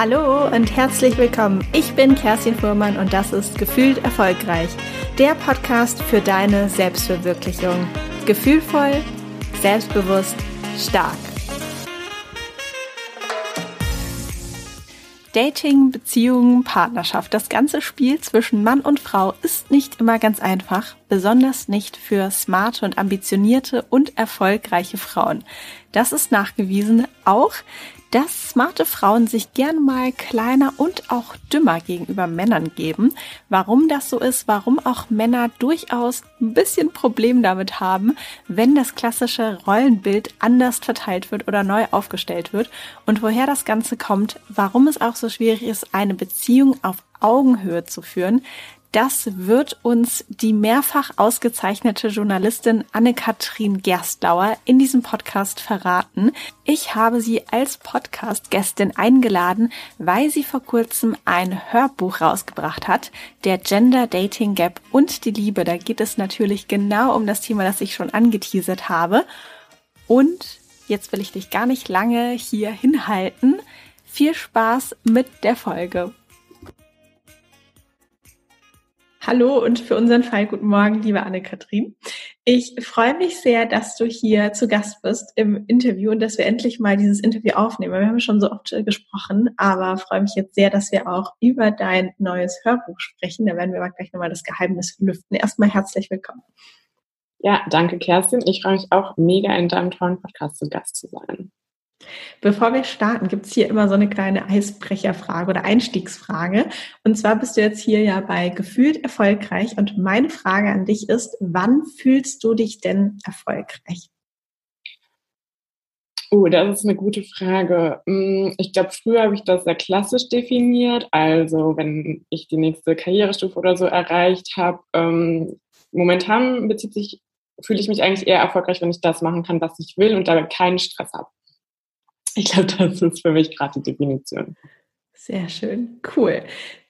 Hallo und herzlich willkommen. Ich bin Kerstin Fuhrmann und das ist Gefühlt Erfolgreich, der Podcast für deine Selbstverwirklichung. Gefühlvoll, selbstbewusst, stark. Dating, Beziehungen, Partnerschaft, das ganze Spiel zwischen Mann und Frau ist nicht immer ganz einfach, besonders nicht für smarte und ambitionierte und erfolgreiche Frauen. Das ist nachgewiesen auch dass smarte Frauen sich gern mal kleiner und auch dümmer gegenüber Männern geben. Warum das so ist, warum auch Männer durchaus ein bisschen Problem damit haben, wenn das klassische Rollenbild anders verteilt wird oder neu aufgestellt wird und woher das Ganze kommt, warum es auch so schwierig ist, eine Beziehung auf Augenhöhe zu führen, das wird uns die mehrfach ausgezeichnete Journalistin Anne-Kathrin Gerstlauer in diesem Podcast verraten. Ich habe sie als Podcast-Gästin eingeladen, weil sie vor kurzem ein Hörbuch rausgebracht hat, der Gender Dating Gap und die Liebe. Da geht es natürlich genau um das Thema, das ich schon angeteasert habe. Und jetzt will ich dich gar nicht lange hier hinhalten. Viel Spaß mit der Folge. Hallo und für unseren Fall guten Morgen, liebe Anne-Kathrin. Ich freue mich sehr, dass du hier zu Gast bist im Interview und dass wir endlich mal dieses Interview aufnehmen. Wir haben schon so oft äh, gesprochen, aber freue mich jetzt sehr, dass wir auch über dein neues Hörbuch sprechen. Da werden wir aber gleich nochmal das Geheimnis lüften. Erstmal herzlich willkommen. Ja, danke Kerstin. Ich freue mich auch mega in deinem tollen Podcast zu Gast zu sein. Bevor wir starten, gibt es hier immer so eine kleine Eisbrecherfrage oder Einstiegsfrage. Und zwar bist du jetzt hier ja bei Gefühlt erfolgreich. Und meine Frage an dich ist, wann fühlst du dich denn erfolgreich? Oh, das ist eine gute Frage. Mm, ich glaube, früher habe ich das sehr klassisch definiert. Also wenn ich die nächste Karrierestufe oder so erreicht habe. Ähm, momentan bezieht sich, fühle ich mich eigentlich eher erfolgreich, wenn ich das machen kann, was ich will und dabei keinen Stress habe. Ich glaube, das ist für mich gerade die Definition. Sehr schön, cool.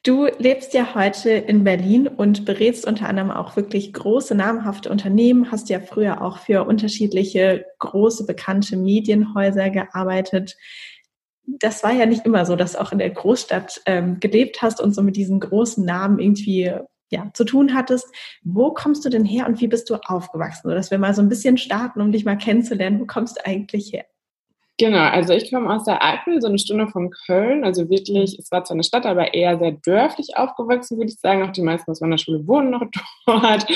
Du lebst ja heute in Berlin und berätst unter anderem auch wirklich große, namhafte Unternehmen, hast ja früher auch für unterschiedliche große, bekannte Medienhäuser gearbeitet. Das war ja nicht immer so, dass du auch in der Großstadt ähm, gelebt hast und so mit diesen großen Namen irgendwie ja, zu tun hattest. Wo kommst du denn her und wie bist du aufgewachsen? So, dass wir mal so ein bisschen starten, um dich mal kennenzulernen. Wo kommst du eigentlich her? Genau, also ich komme aus der Eifel, so eine Stunde von Köln. Also wirklich, es war zwar eine Stadt, aber eher sehr dörflich aufgewachsen, würde ich sagen. Auch die meisten aus meiner Schule wohnen noch dort.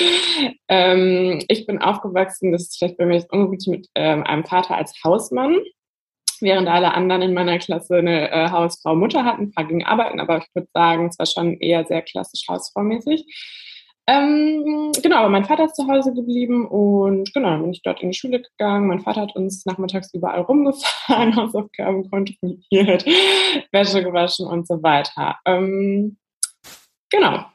Ähm, ich bin aufgewachsen, das ist vielleicht bei mir jetzt ungewöhnlich, mit ähm, einem Vater als Hausmann. Während alle anderen in meiner Klasse eine äh, Hausfrau Mutter hatten, ein paar gingen arbeiten, aber ich würde sagen, es war schon eher sehr klassisch hausfraumäßig. Ähm, genau, aber mein Vater ist zu Hause geblieben und genau, dann bin ich dort in die Schule gegangen. Mein Vater hat uns nachmittags überall rumgefahren, Hausaufgaben kontrolliert, Wäsche gewaschen und so weiter. Ähm, genau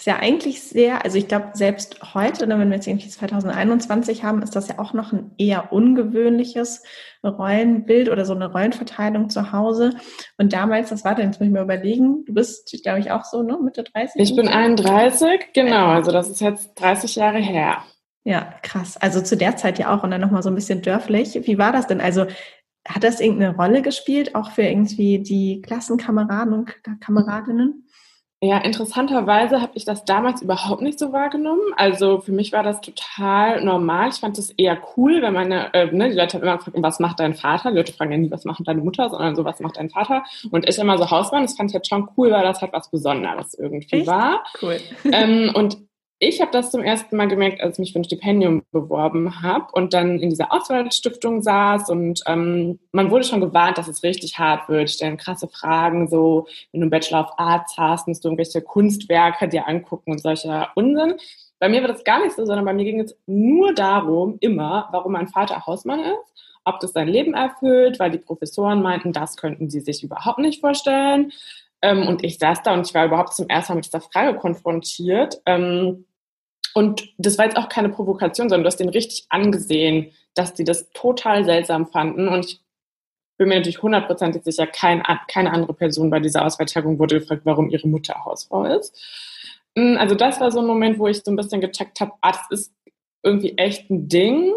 ist ja eigentlich sehr, also ich glaube, selbst heute, ne, wenn wir jetzt irgendwie 2021 haben, ist das ja auch noch ein eher ungewöhnliches Rollenbild oder so eine Rollenverteilung zu Hause. Und damals, das war dann, jetzt muss ich mir überlegen, du bist, glaube ich, auch so, ne, Mitte 30? Ich bin 31, genau, also das ist jetzt 30 Jahre her. Ja, krass. Also zu der Zeit ja auch und dann nochmal so ein bisschen dörflich. Wie war das denn? Also hat das irgendeine Rolle gespielt, auch für irgendwie die Klassenkameraden und Kameradinnen? Ja, interessanterweise habe ich das damals überhaupt nicht so wahrgenommen. Also für mich war das total normal. Ich fand es eher cool, wenn meine, äh, ne, die Leute haben immer gefragt, was macht dein Vater? Die Leute fragen ja nie, was macht deine Mutter, sondern so, was macht dein Vater? Und ich immer so Hausmann, das fand ich jetzt schon cool, weil das halt was Besonderes irgendwie Echt? war. Cool. Ähm, und ich habe das zum ersten Mal gemerkt, als ich mich für ein Stipendium beworben habe und dann in dieser Auswahlstiftung saß und ähm, man wurde schon gewarnt, dass es richtig hart wird. Stellen krasse Fragen, so wenn du einen Bachelor of Arts hast, musst du irgendwelche Kunstwerke dir angucken und solcher Unsinn. Bei mir war das gar nicht so, sondern bei mir ging es nur darum, immer, warum mein Vater Hausmann ist, ob das sein Leben erfüllt, weil die Professoren meinten, das könnten sie sich überhaupt nicht vorstellen. Ähm, und ich saß da und ich war überhaupt zum ersten Mal mit dieser Frage konfrontiert. Ähm, und das war jetzt auch keine Provokation, sondern du hast den richtig angesehen, dass die das total seltsam fanden. Und ich bin mir natürlich hundertprozentig sicher, kein, keine andere Person bei dieser Auswahltagung wurde gefragt, warum ihre Mutter Hausfrau ist. Hm, also das war so ein Moment, wo ich so ein bisschen gecheckt habe, ah, das ist irgendwie echt ein Ding.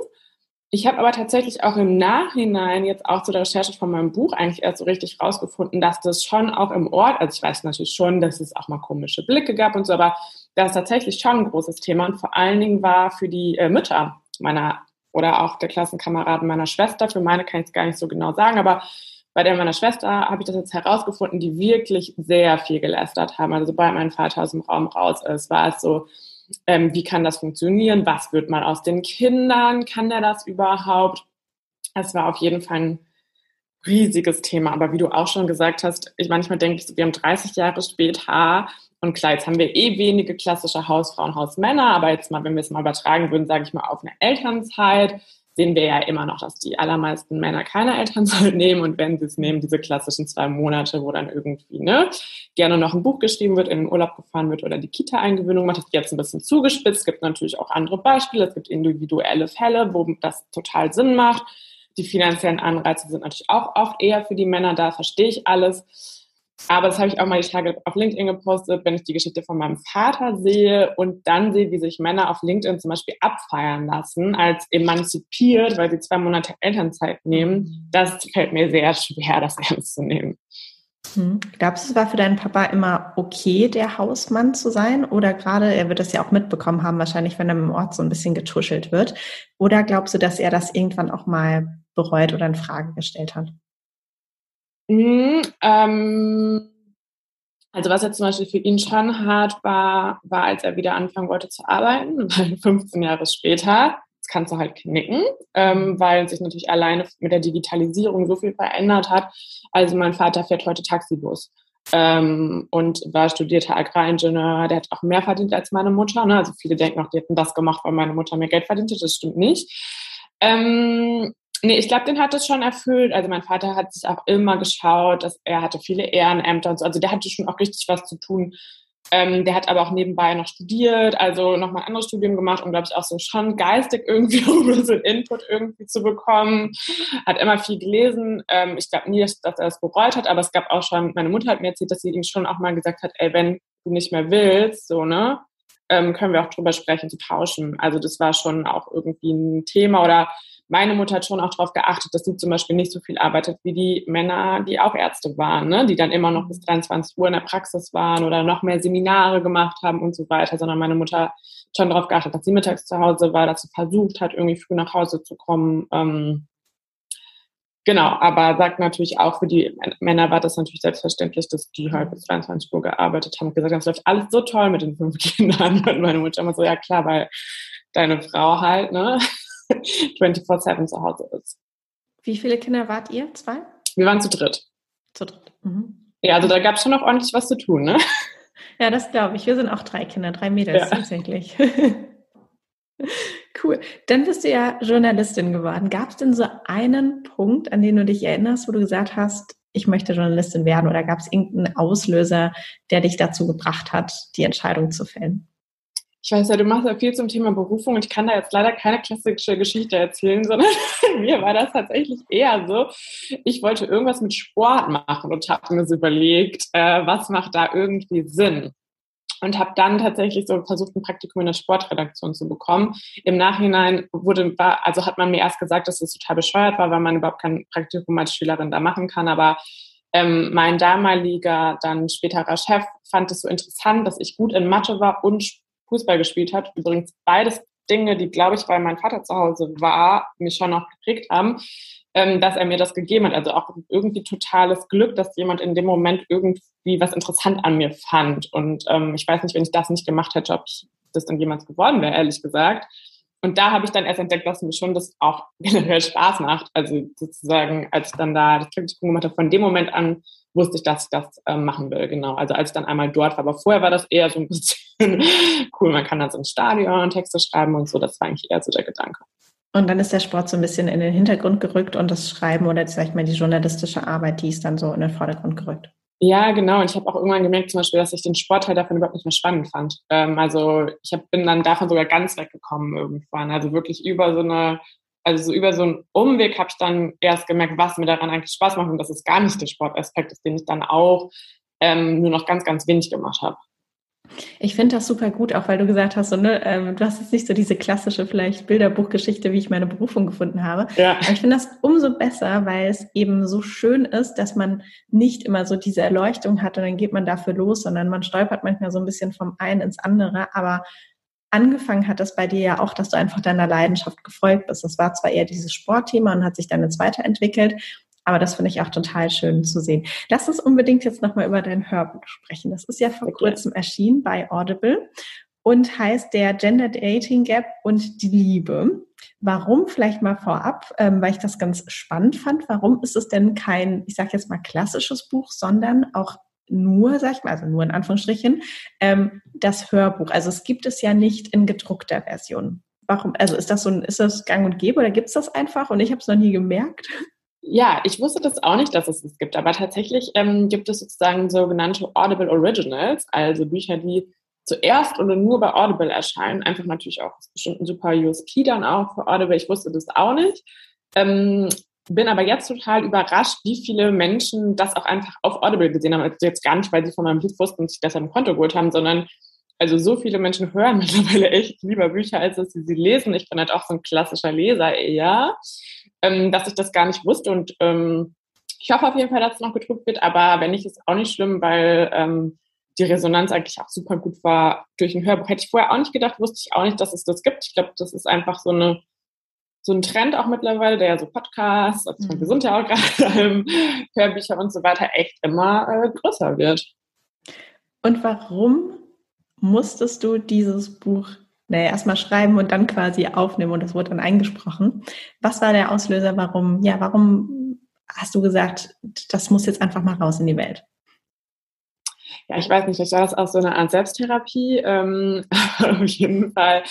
Ich habe aber tatsächlich auch im Nachhinein jetzt auch zu der Recherche von meinem Buch eigentlich erst so richtig rausgefunden, dass das schon auch im Ort, also ich weiß natürlich schon, dass es auch mal komische Blicke gab und so, aber das ist tatsächlich schon ein großes Thema und vor allen Dingen war für die äh, Mütter meiner oder auch der Klassenkameraden meiner Schwester, für meine kann ich es gar nicht so genau sagen, aber bei der meiner Schwester habe ich das jetzt herausgefunden, die wirklich sehr viel gelästert haben. Also sobald mein Vater aus dem Raum raus ist, war es so, ähm, wie kann das funktionieren? Was wird mal aus den Kindern? Kann der das überhaupt? Es war auf jeden Fall ein riesiges Thema. Aber wie du auch schon gesagt hast, ich manchmal denke ich, wir haben 30 Jahre später und klar, jetzt haben wir eh wenige klassische Hausfrauen, Hausmänner, aber jetzt mal, wenn wir es mal übertragen würden, sage ich mal, auf eine Elternzeit, sehen wir ja immer noch, dass die allermeisten Männer keine Elternzeit nehmen und wenn sie es nehmen, diese klassischen zwei Monate, wo dann irgendwie ne, gerne noch ein Buch geschrieben wird, in den Urlaub gefahren wird oder die Kita-Eingewöhnung macht. Das jetzt ein bisschen zugespitzt. Es gibt natürlich auch andere Beispiele. Es gibt individuelle Fälle, wo das total Sinn macht. Die finanziellen Anreize sind natürlich auch oft eher für die Männer da, verstehe ich alles. Aber das habe ich auch mal die Tage auf LinkedIn gepostet, wenn ich die Geschichte von meinem Vater sehe und dann sehe, wie sich Männer auf LinkedIn zum Beispiel abfeiern lassen als emanzipiert, weil sie zwei Monate Elternzeit nehmen. Mhm. Das fällt mir sehr schwer, das ernst zu nehmen. Hm. Glaubst du, es war für deinen Papa immer okay, der Hausmann zu sein? Oder gerade, er wird das ja auch mitbekommen haben, wahrscheinlich, wenn er im Ort so ein bisschen getuschelt wird. Oder glaubst du, dass er das irgendwann auch mal bereut oder in Frage gestellt hat? Mhm, ähm, also was jetzt zum Beispiel für ihn schon hart war, war, als er wieder anfangen wollte zu arbeiten, weil 15 Jahre später, das kannst du halt knicken, ähm, weil sich natürlich alleine mit der Digitalisierung so viel verändert hat. Also mein Vater fährt heute Taxibus. Ähm, und war studierter Agraringenieur, der hat auch mehr verdient als meine Mutter. Ne? Also viele denken auch, die hätten das gemacht, weil meine Mutter mehr Geld verdiente. Das stimmt nicht. Ähm, Nee, ich glaube, den hat es schon erfüllt. Also mein Vater hat sich auch immer geschaut, dass er hatte viele Ehrenämter und so. Also der hatte schon auch richtig was zu tun. Ähm, der hat aber auch nebenbei noch studiert, also nochmal andere Studien gemacht und glaube ich auch so schon geistig irgendwie, um so einen Input irgendwie zu bekommen. Hat immer viel gelesen. Ähm, ich glaube nie, dass, dass, er das bereut hat, aber es gab auch schon, meine Mutter hat mir erzählt, dass sie ihm schon auch mal gesagt hat, ey, wenn du nicht mehr willst, so, ne, ähm, können wir auch drüber sprechen, zu tauschen. Also das war schon auch irgendwie ein Thema oder meine Mutter hat schon auch darauf geachtet, dass sie zum Beispiel nicht so viel arbeitet wie die Männer, die auch Ärzte waren, ne? die dann immer noch bis 23 Uhr in der Praxis waren oder noch mehr Seminare gemacht haben und so weiter, sondern meine Mutter hat schon darauf geachtet, dass sie mittags zu Hause war, dass sie versucht hat, irgendwie früh nach Hause zu kommen. Ähm, genau, aber sagt natürlich auch, für die Männer war das natürlich selbstverständlich, dass die halt bis 22 Uhr gearbeitet haben und gesagt haben, es läuft alles so toll mit den fünf Kindern. Und meine Mutter immer so, ja klar, weil deine Frau halt, ne? 24-7 zu Hause ist. Wie viele Kinder wart ihr? Zwei? Wir waren zu dritt. Zu dritt. Mhm. Ja, also da gab es schon noch ordentlich was zu tun, ne? Ja, das glaube ich. Wir sind auch drei Kinder, drei Mädels ja. tatsächlich. cool. Dann bist du ja Journalistin geworden. Gab es denn so einen Punkt, an den du dich erinnerst, wo du gesagt hast, ich möchte Journalistin werden? Oder gab es irgendeinen Auslöser, der dich dazu gebracht hat, die Entscheidung zu fällen? Ich weiß ja, du machst ja viel zum Thema Berufung und ich kann da jetzt leider keine klassische Geschichte erzählen, sondern mir war das tatsächlich eher so, ich wollte irgendwas mit Sport machen und habe mir so überlegt, äh, was macht da irgendwie Sinn? Und habe dann tatsächlich so versucht, ein Praktikum in der Sportredaktion zu bekommen. Im Nachhinein wurde, also hat man mir erst gesagt, dass das total bescheuert war, weil man überhaupt kein Praktikum als Schülerin da machen kann, aber ähm, mein damaliger, dann späterer Chef fand es so interessant, dass ich gut in Mathe war und Fußball gespielt hat. Übrigens beides Dinge, die, glaube ich, weil mein Vater zu Hause war, mich schon noch geprägt haben, ähm, dass er mir das gegeben hat. Also auch irgendwie totales Glück, dass jemand in dem Moment irgendwie was interessant an mir fand. Und ähm, ich weiß nicht, wenn ich das nicht gemacht hätte, ob ich das dann jemals geworden wäre, ehrlich gesagt. Und da habe ich dann erst entdeckt, dass mir schon das auch generell Spaß macht. Also sozusagen, als ich dann da das Praktikum gemacht habe, von dem Moment an wusste ich, dass ich das äh, machen will, genau. Also als ich dann einmal dort war. Aber vorher war das eher so ein bisschen cool, man kann dann so ein Stadion Texte schreiben und so. Das war eigentlich eher so der Gedanke. Und dann ist der Sport so ein bisschen in den Hintergrund gerückt und das Schreiben oder sag ich mal die journalistische Arbeit, die ist dann so in den Vordergrund gerückt. Ja, genau. Und ich habe auch irgendwann gemerkt, zum Beispiel, dass ich den Sportteil davon überhaupt nicht mehr spannend fand. Ähm, also ich hab, bin dann davon sogar ganz weggekommen irgendwann. Also wirklich über so eine also so über so einen Umweg habe ich dann erst gemerkt, was mir daran eigentlich Spaß macht und dass es gar nicht der Sportaspekt ist, den ich dann auch ähm, nur noch ganz, ganz wenig gemacht habe. Ich finde das super gut, auch weil du gesagt hast, so, ne, ähm, du hast jetzt nicht so diese klassische vielleicht Bilderbuchgeschichte, wie ich meine Berufung gefunden habe. Ja. Aber ich finde das umso besser, weil es eben so schön ist, dass man nicht immer so diese Erleuchtung hat und dann geht man dafür los, sondern man stolpert manchmal so ein bisschen vom einen ins andere. Aber angefangen hat das bei dir ja auch, dass du einfach deiner Leidenschaft gefolgt bist. Das war zwar eher dieses Sportthema und hat sich dann jetzt weiterentwickelt, aber das finde ich auch total schön zu sehen. Lass uns unbedingt jetzt nochmal über dein Hörbuch sprechen. Das ist ja vor okay. kurzem erschienen bei Audible und heißt der Gender Dating Gap und die Liebe. Warum vielleicht mal vorab, ähm, weil ich das ganz spannend fand. Warum ist es denn kein, ich sage jetzt mal klassisches Buch, sondern auch nur, sag ich mal, also nur in Anführungsstrichen, ähm, das Hörbuch. Also es gibt es ja nicht in gedruckter Version. Warum? Also ist das so ein, ist das Gang und Gäbe oder gibt es das einfach und ich habe es noch nie gemerkt? Ja, ich wusste das auch nicht, dass es es gibt, aber tatsächlich ähm, gibt es sozusagen sogenannte Audible Originals, also Bücher, die zuerst oder nur bei Audible erscheinen. Einfach natürlich auch bestimmt ein super USP dann auch für Audible. Ich wusste das auch nicht. Ähm, bin aber jetzt total überrascht, wie viele Menschen das auch einfach auf Audible gesehen haben. Also jetzt gar nicht, weil sie von meinem Buch wussten und sich das ein Konto geholt haben, sondern also so viele Menschen hören mittlerweile echt lieber Bücher, als dass sie sie lesen. Ich bin halt auch so ein klassischer Leser eher ähm, dass ich das gar nicht wusste. Und ähm, ich hoffe auf jeden Fall, dass es noch gedruckt wird, aber wenn nicht, ist auch nicht schlimm, weil ähm, die Resonanz eigentlich auch super gut war durch ein Hörbuch. Hätte ich vorher auch nicht gedacht, wusste ich auch nicht, dass es das gibt. Ich glaube, das ist einfach so eine so ein Trend auch mittlerweile, der ja so Podcasts, also mhm. gesund ja auch gerade, ähm, Hörbücher und so weiter echt immer äh, größer wird. Und warum musstest du dieses Buch naja, erstmal schreiben und dann quasi aufnehmen und das wurde dann eingesprochen. Was war der Auslöser? Warum, ja, warum hast du gesagt, das muss jetzt einfach mal raus in die Welt? Ja, ich weiß nicht, ich war das auch so eine Art Selbsttherapie. Ähm, auf jeden Fall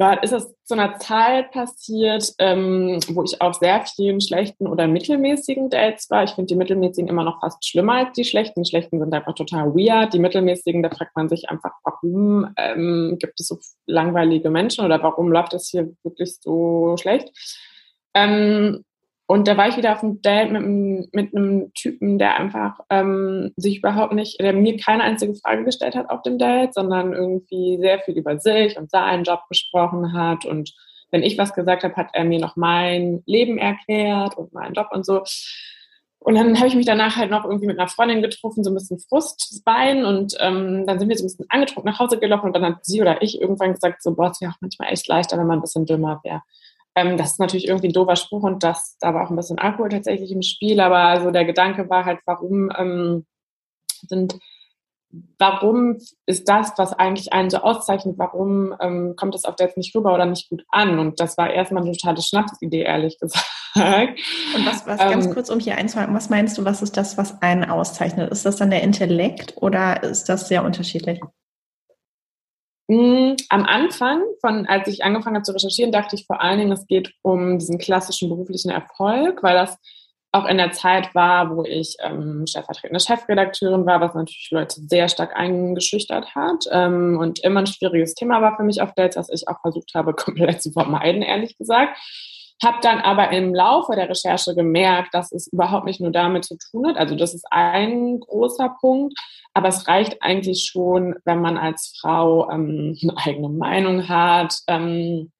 ja, ist es zu einer Zeit passiert, ähm, wo ich auf sehr vielen schlechten oder mittelmäßigen Dates war. Ich finde die mittelmäßigen immer noch fast schlimmer als die schlechten. Die schlechten sind einfach total weird. Die mittelmäßigen, da fragt man sich einfach, warum ähm, gibt es so langweilige Menschen oder warum läuft das hier wirklich so schlecht? Ähm, und da war ich wieder auf einem Date mit, mit einem Typen, der einfach ähm, sich überhaupt nicht, der mir keine einzige Frage gestellt hat auf dem Date, sondern irgendwie sehr viel über sich und seinen Job gesprochen hat. Und wenn ich was gesagt habe, hat er mir noch mein Leben erklärt und meinen Job und so. Und dann habe ich mich danach halt noch irgendwie mit einer Freundin getroffen, so ein bisschen Frustwein und ähm, dann sind wir so ein bisschen angetrunken nach Hause gelaufen und dann hat sie oder ich irgendwann gesagt, so, boah, es wäre auch manchmal echt leichter, wenn man ein bisschen dümmer wäre. Ähm, das ist natürlich irgendwie ein doofer Spruch und das, da war auch ein bisschen Alkohol tatsächlich im Spiel, aber so der Gedanke war halt, warum ähm, sind, warum ist das, was eigentlich einen so auszeichnet, warum ähm, kommt das auf der jetzt nicht rüber oder nicht gut an? Und das war erstmal eine totale Schnapsidee, ehrlich gesagt. Und was, was ganz ähm, kurz, um hier einzuhalten, was meinst du, was ist das, was einen auszeichnet? Ist das dann der Intellekt oder ist das sehr unterschiedlich? Hm, am Anfang, von als ich angefangen habe zu recherchieren, dachte ich vor allen Dingen, es geht um diesen klassischen beruflichen Erfolg, weil das auch in der Zeit war, wo ich ähm, stellvertretende Chefredakteurin war, was natürlich Leute sehr stark eingeschüchtert hat ähm, und immer ein schwieriges Thema war für mich auf Dates, was ich auch versucht habe, komplett zu vermeiden, ehrlich gesagt. Habe dann aber im Laufe der Recherche gemerkt, dass es überhaupt nicht nur damit zu tun hat. Also das ist ein großer Punkt, aber es reicht eigentlich schon, wenn man als Frau ähm, eine eigene Meinung hat, ähm,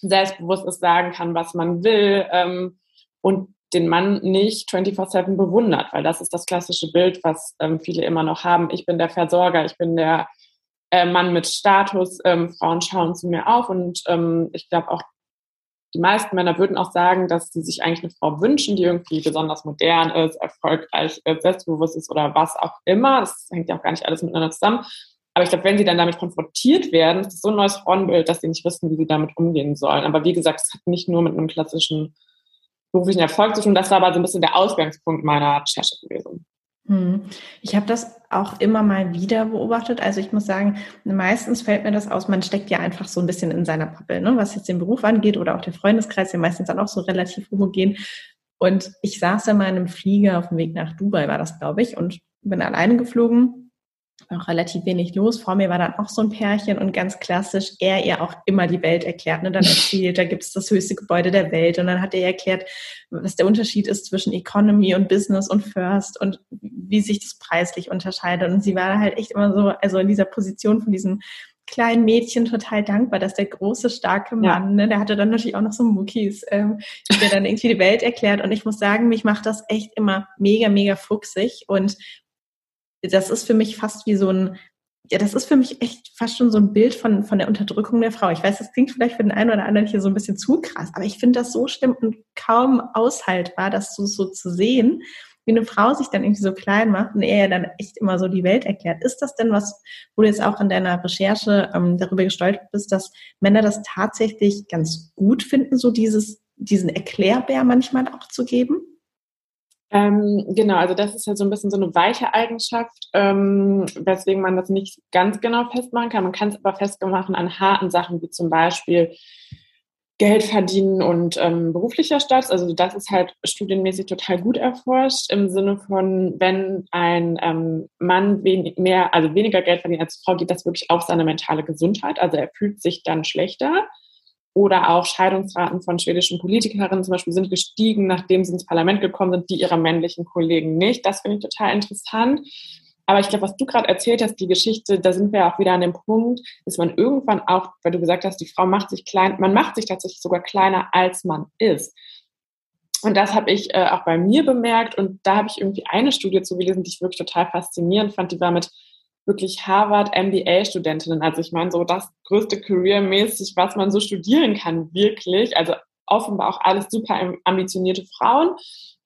selbstbewusst sagen kann, was man will ähm, und den Mann nicht 24-7 bewundert, weil das ist das klassische Bild, was ähm, viele immer noch haben. Ich bin der Versorger, ich bin der äh, Mann mit Status, ähm, Frauen schauen zu mir auf und ähm, ich glaube auch die meisten Männer würden auch sagen, dass sie sich eigentlich eine Frau wünschen, die irgendwie besonders modern ist, erfolgreich ist, selbstbewusst ist oder was auch immer. Das hängt ja auch gar nicht alles miteinander zusammen. Aber ich glaube, wenn sie dann damit konfrontiert werden, ist das so ein neues Frauenbild, dass sie nicht wissen, wie sie damit umgehen sollen. Aber wie gesagt, es hat nicht nur mit einem klassischen beruflichen Erfolg zu tun. Das war aber so ein bisschen der Ausgangspunkt meiner Recherche gewesen. Hm. Ich habe das auch immer mal wieder beobachtet. Also ich muss sagen, meistens fällt mir das aus, man steckt ja einfach so ein bisschen in seiner Pappel, ne? was jetzt den Beruf angeht oder auch der Freundeskreis, ja meistens dann auch so relativ homogen. Und ich saß in meinem Flieger auf dem Weg nach Dubai, war das, glaube ich, und bin alleine geflogen auch relativ wenig los. Vor mir war dann auch so ein Pärchen und ganz klassisch, er ihr auch immer die Welt erklärt. Ne? Dann erzählt, da gibt es das höchste Gebäude der Welt und dann hat er ihr erklärt, was der Unterschied ist zwischen Economy und Business und First und wie sich das preislich unterscheidet. Und sie war halt echt immer so, also in dieser Position von diesem kleinen Mädchen total dankbar, dass der große, starke Mann, ja. ne, der hatte dann natürlich auch noch so Muckis, ähm, der dann irgendwie die Welt erklärt. Und ich muss sagen, mich macht das echt immer mega, mega fuchsig. Und das ist für mich fast wie so ein, ja, das ist für mich echt fast schon so ein Bild von, von der Unterdrückung der Frau. Ich weiß, das klingt vielleicht für den einen oder anderen hier so ein bisschen zu krass, aber ich finde das so schlimm und kaum aushaltbar, das so, so zu sehen, wie eine Frau sich dann irgendwie so klein macht und er ja dann echt immer so die Welt erklärt. Ist das denn was, wo du jetzt auch in deiner Recherche ähm, darüber gestolpert bist, dass Männer das tatsächlich ganz gut finden, so dieses, diesen Erklärbär manchmal auch zu geben? Ähm, genau, also das ist ja so ein bisschen so eine weiche Eigenschaft, ähm, weswegen man das nicht ganz genau festmachen kann. Man kann es aber festmachen an harten Sachen, wie zum Beispiel Geld verdienen und ähm, beruflicher Status. Also das ist halt studienmäßig total gut erforscht im Sinne von, wenn ein ähm, Mann wen mehr, also weniger Geld verdient als Frau, geht das wirklich auf seine mentale Gesundheit. Also er fühlt sich dann schlechter. Oder auch Scheidungsraten von schwedischen Politikerinnen zum Beispiel sind gestiegen, nachdem sie ins Parlament gekommen sind, die ihrer männlichen Kollegen nicht. Das finde ich total interessant. Aber ich glaube, was du gerade erzählt hast, die Geschichte, da sind wir auch wieder an dem Punkt, dass man irgendwann auch, weil du gesagt hast, die Frau macht sich klein, man macht sich tatsächlich sogar kleiner, als man ist. Und das habe ich äh, auch bei mir bemerkt und da habe ich irgendwie eine Studie zu gelesen, die ich wirklich total faszinierend fand. Die war mit wirklich Harvard MBA-Studentinnen. Also ich meine, so das größte Career-mäßig, was man so studieren kann, wirklich. Also offenbar auch alles super ambitionierte Frauen.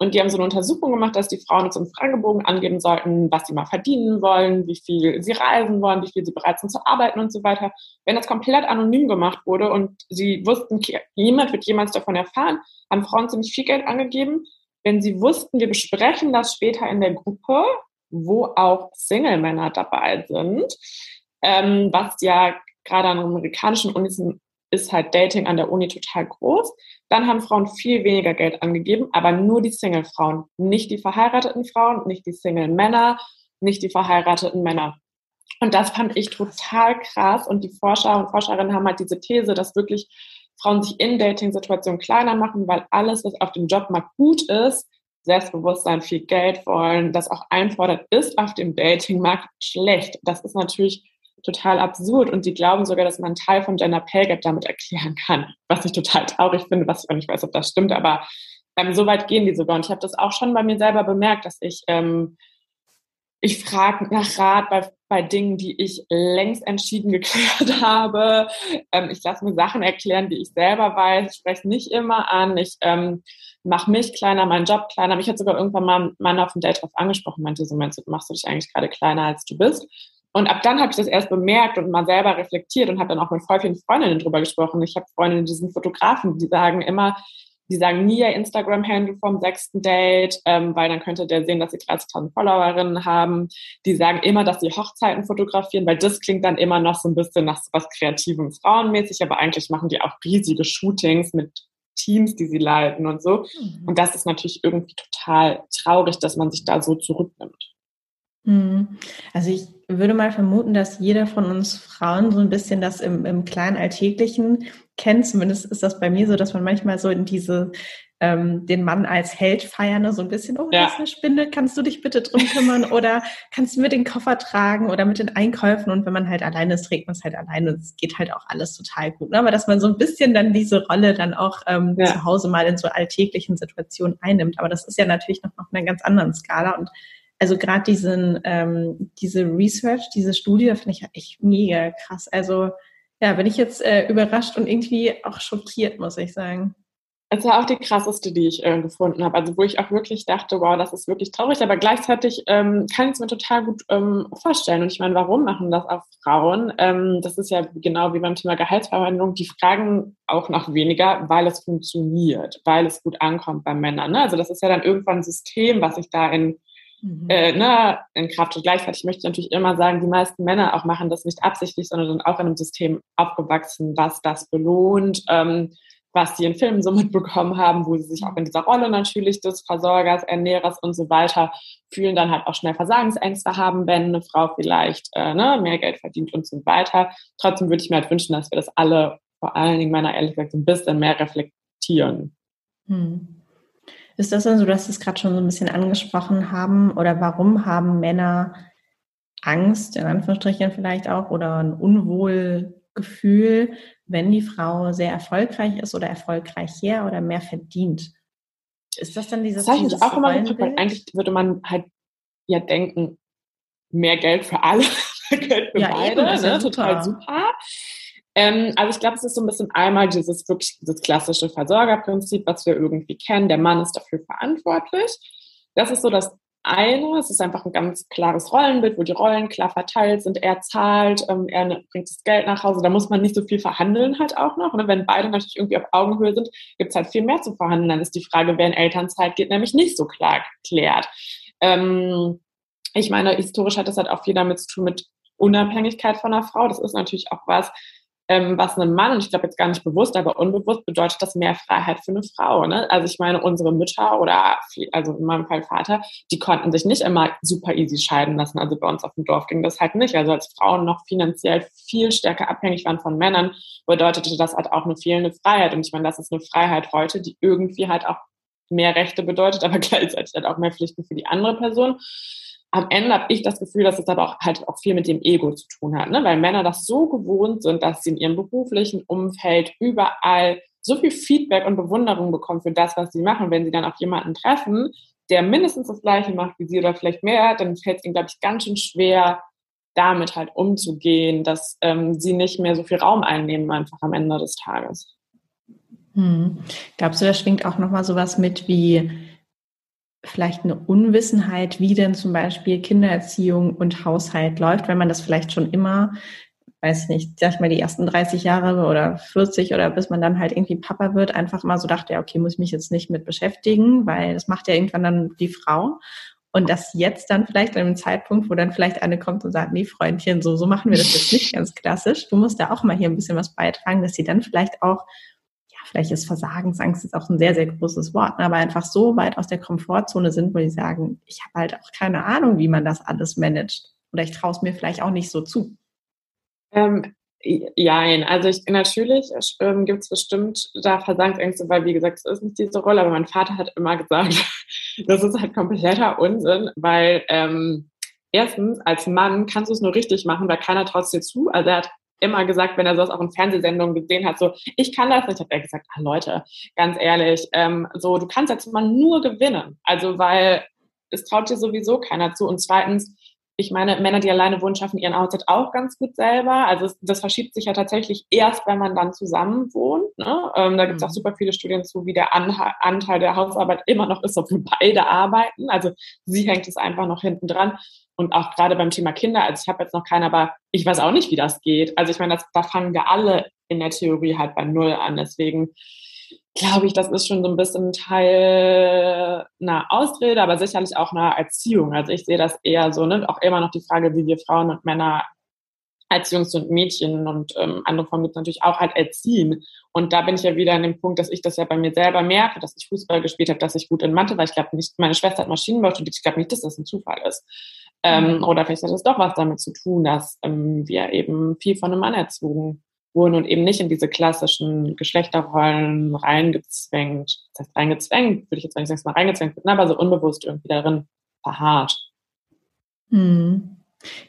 Und die haben so eine Untersuchung gemacht, dass die Frauen im Fragebogen angeben sollten, was sie mal verdienen wollen, wie viel sie reisen wollen, wie viel sie bereit sind zu arbeiten und so weiter. Wenn das komplett anonym gemacht wurde und sie wussten, niemand wird jemals davon erfahren, haben Frauen ziemlich viel Geld angegeben. Wenn sie wussten, wir besprechen das später in der Gruppe, wo auch Single-Männer dabei sind, ähm, was ja gerade an amerikanischen Unis ist halt Dating an der Uni total groß. Dann haben Frauen viel weniger Geld angegeben, aber nur die Single-Frauen, nicht die verheirateten Frauen, nicht die Single-Männer, nicht die verheirateten Männer. Und das fand ich total krass. Und die Forscher und Forscherinnen haben halt diese These, dass wirklich Frauen sich in Dating-Situationen kleiner machen, weil alles, was auf dem Jobmarkt gut ist, Selbstbewusstsein, viel Geld wollen, das auch einfordert, ist auf dem Datingmarkt schlecht. Das ist natürlich total absurd und sie glauben sogar, dass man einen Teil von Gender Pay Gap damit erklären kann, was ich total traurig finde, was ich auch nicht weiß, ob das stimmt, aber ähm, so weit gehen die sogar und ich habe das auch schon bei mir selber bemerkt, dass ich ähm, ich frage nach Rat bei, bei Dingen, die ich längst entschieden geklärt habe. Ähm, ich lasse mir Sachen erklären, die ich selber weiß. Ich spreche nicht immer an. Ich ähm, mache mich kleiner, meinen Job kleiner. Mich hat sogar irgendwann mal ein Mann auf dem Date drauf angesprochen, meinte so, meinst du, machst du dich eigentlich gerade kleiner, als du bist? Und ab dann habe ich das erst bemerkt und mal selber reflektiert und habe dann auch mit voll vielen Freundinnen drüber gesprochen. Ich habe Freundinnen, die sind Fotografen, die sagen immer, die sagen nie ihr Instagram-Handle vom sechsten Date, ähm, weil dann könnte der sehen, dass sie 30.000 Followerinnen haben. Die sagen immer, dass sie Hochzeiten fotografieren, weil das klingt dann immer noch so ein bisschen nach so was Kreativem, Frauenmäßig, aber eigentlich machen die auch riesige Shootings mit Teams, die sie leiten und so. Mhm. Und das ist natürlich irgendwie total traurig, dass man sich da so zurücknimmt. Mhm. Also ich würde mal vermuten, dass jeder von uns Frauen so ein bisschen das im, im kleinen Alltäglichen kennt. Zumindest ist das bei mir so, dass man manchmal so in diese ähm, den Mann als Held feiern, ne? so ein bisschen, oh, ja. das ist eine Spinne, kannst du dich bitte drum kümmern oder kannst du mir den Koffer tragen oder mit den Einkäufen und wenn man halt alleine ist, trägt man es halt alleine und es geht halt auch alles total gut. Ne? Aber dass man so ein bisschen dann diese Rolle dann auch ähm, ja. zu Hause mal in so alltäglichen Situationen einnimmt. Aber das ist ja natürlich noch auf einer ganz anderen Skala und also gerade diesen, ähm, diese Research, diese Studie, finde ich echt mega krass. Also ja, bin ich jetzt äh, überrascht und irgendwie auch schockiert, muss ich sagen. Es war auch die krasseste, die ich äh, gefunden habe. Also wo ich auch wirklich dachte, wow, das ist wirklich traurig. Aber gleichzeitig ähm, kann ich es mir total gut ähm, vorstellen. Und ich meine, warum machen das auch Frauen? Ähm, das ist ja genau wie beim Thema Gehaltsverhandlung. Die fragen auch nach weniger, weil es funktioniert, weil es gut ankommt bei Männern. Ne? Also das ist ja dann irgendwann ein System, was sich da in mhm. äh, ne, in Kraft und gleichzeitig möchte ich natürlich immer sagen, die meisten Männer auch machen das nicht absichtlich, sondern sind auch in einem System aufgewachsen, was das belohnt. Ähm, was sie in Filmen so mitbekommen haben, wo sie sich auch in dieser Rolle natürlich des Versorgers, Ernährers und so weiter fühlen, dann halt auch schnell Versagensängste haben, wenn eine Frau vielleicht äh, ne, mehr Geld verdient und so weiter. Trotzdem würde ich mir halt wünschen, dass wir das alle, vor allen Dingen Männer ehrlich gesagt, ein bisschen mehr reflektieren. Hm. Ist das dann so, dass Sie es gerade schon so ein bisschen angesprochen haben? Oder warum haben Männer Angst, in Anführungsstrichen vielleicht auch, oder ein Unwohlgefühl, wenn die Frau sehr erfolgreich ist oder erfolgreicher oder mehr verdient? Ist das dann dieses, das dieses auch immer gefragt, eigentlich würde man halt ja denken, mehr Geld für alle, Geld für ja, beide, eben, ne? total super. Ähm, also ich glaube, es ist so ein bisschen einmal dieses wirklich dieses klassische Versorgerprinzip, was wir irgendwie kennen. Der Mann ist dafür verantwortlich. Das ist so das eine. Es ist einfach ein ganz klares Rollenbild, wo die Rollen klar verteilt sind. Er zahlt, ähm, er ne, bringt das Geld nach Hause. Da muss man nicht so viel verhandeln halt auch noch. Ne? Wenn beide natürlich irgendwie auf Augenhöhe sind, gibt es halt viel mehr zu verhandeln. Dann ist die Frage, wer in Elternzeit geht, nämlich nicht so klar geklärt. Ähm, ich meine, historisch hat das halt auch viel damit zu tun mit Unabhängigkeit von einer Frau. Das ist natürlich auch was, ähm, was einem Mann, und ich glaube jetzt gar nicht bewusst, aber unbewusst bedeutet das mehr Freiheit für eine Frau. Ne? Also ich meine, unsere Mütter oder also in meinem Fall Vater, die konnten sich nicht immer super easy scheiden lassen. Also bei uns auf dem Dorf ging das halt nicht. Also als Frauen noch finanziell viel stärker abhängig waren von Männern, bedeutete das halt auch eine fehlende Freiheit. Und ich meine, das ist eine Freiheit heute, die irgendwie halt auch mehr Rechte bedeutet, aber gleichzeitig halt auch mehr Pflichten für die andere Person am Ende habe ich das Gefühl, dass es aber auch halt auch viel mit dem Ego zu tun hat, ne? weil Männer das so gewohnt sind, dass sie in ihrem beruflichen Umfeld überall so viel Feedback und Bewunderung bekommen für das, was sie machen. Wenn sie dann auf jemanden treffen, der mindestens das Gleiche macht wie sie oder vielleicht mehr, dann fällt es ihnen, glaube ich, ganz schön schwer, damit halt umzugehen, dass ähm, sie nicht mehr so viel Raum einnehmen einfach am Ende des Tages. Hm. Glaubst du, da schwingt auch nochmal sowas mit wie vielleicht eine Unwissenheit, wie denn zum Beispiel Kindererziehung und Haushalt läuft, wenn man das vielleicht schon immer, weiß nicht, sag ich mal, die ersten 30 Jahre oder 40 oder bis man dann halt irgendwie Papa wird, einfach mal so dachte, ja, okay, muss ich mich jetzt nicht mit beschäftigen, weil das macht ja irgendwann dann die Frau. Und das jetzt dann vielleicht an einem Zeitpunkt, wo dann vielleicht eine kommt und sagt, nee, Freundchen, so, so machen wir das jetzt nicht ganz klassisch. Du musst da auch mal hier ein bisschen was beitragen, dass sie dann vielleicht auch vielleicht ist Versagensangst jetzt auch ein sehr, sehr großes Wort, ne, aber einfach so weit aus der Komfortzone sind, wo die sagen, ich habe halt auch keine Ahnung, wie man das alles managt. Oder ich traue es mir vielleicht auch nicht so zu. Ähm, ja, also ich, natürlich ähm, gibt es bestimmt da Versagensängste, weil wie gesagt, es ist nicht diese Rolle, aber mein Vater hat immer gesagt, das ist halt kompletter Unsinn, weil ähm, erstens, als Mann kannst du es nur richtig machen, weil keiner traut dir zu. Also er hat immer gesagt, wenn er sowas auch in Fernsehsendungen gesehen hat, so, ich kann das nicht, hat er gesagt, ah, Leute, ganz ehrlich, ähm, so, du kannst jetzt mal nur gewinnen. Also, weil es traut dir sowieso keiner zu. Und zweitens, ich meine, Männer, die alleine wohnen, schaffen ihren Haushalt auch ganz gut selber. Also das verschiebt sich ja tatsächlich erst, wenn man dann zusammen wohnt. Ne? Ähm, da gibt es auch mhm. super viele Studien zu, wie der Anteil der Hausarbeit immer noch ist, obwohl beide arbeiten. Also sie hängt es einfach noch hinten dran. Und auch gerade beim Thema Kinder, also ich habe jetzt noch keinen, aber ich weiß auch nicht, wie das geht. Also ich meine, da fangen wir alle in der Theorie halt bei Null an. Deswegen glaube ich, das ist schon so ein bisschen Teil einer Ausrede, aber sicherlich auch einer Erziehung. Also ich sehe das eher so, ne? auch immer noch die Frage, wie wir Frauen und Männer als Jungs und Mädchen und ähm, andere Formen gibt natürlich auch halt erziehen. Und da bin ich ja wieder an dem Punkt, dass ich das ja bei mir selber merke, dass ich Fußball gespielt habe, dass ich gut in Mathe war. Ich glaube nicht, meine Schwester hat Maschinenbau studiert, ich glaube nicht, dass das ein Zufall ist. Ähm, mhm. oder vielleicht hat es doch was damit zu tun, dass ähm, wir eben viel von einem Mann erzogen wurden und eben nicht in diese klassischen Geschlechterrollen reingezwängt. Das heißt, reingezwängt, würde ich jetzt nicht sagen, mal reingezwängt, aber so unbewusst irgendwie darin verharrt. Hm.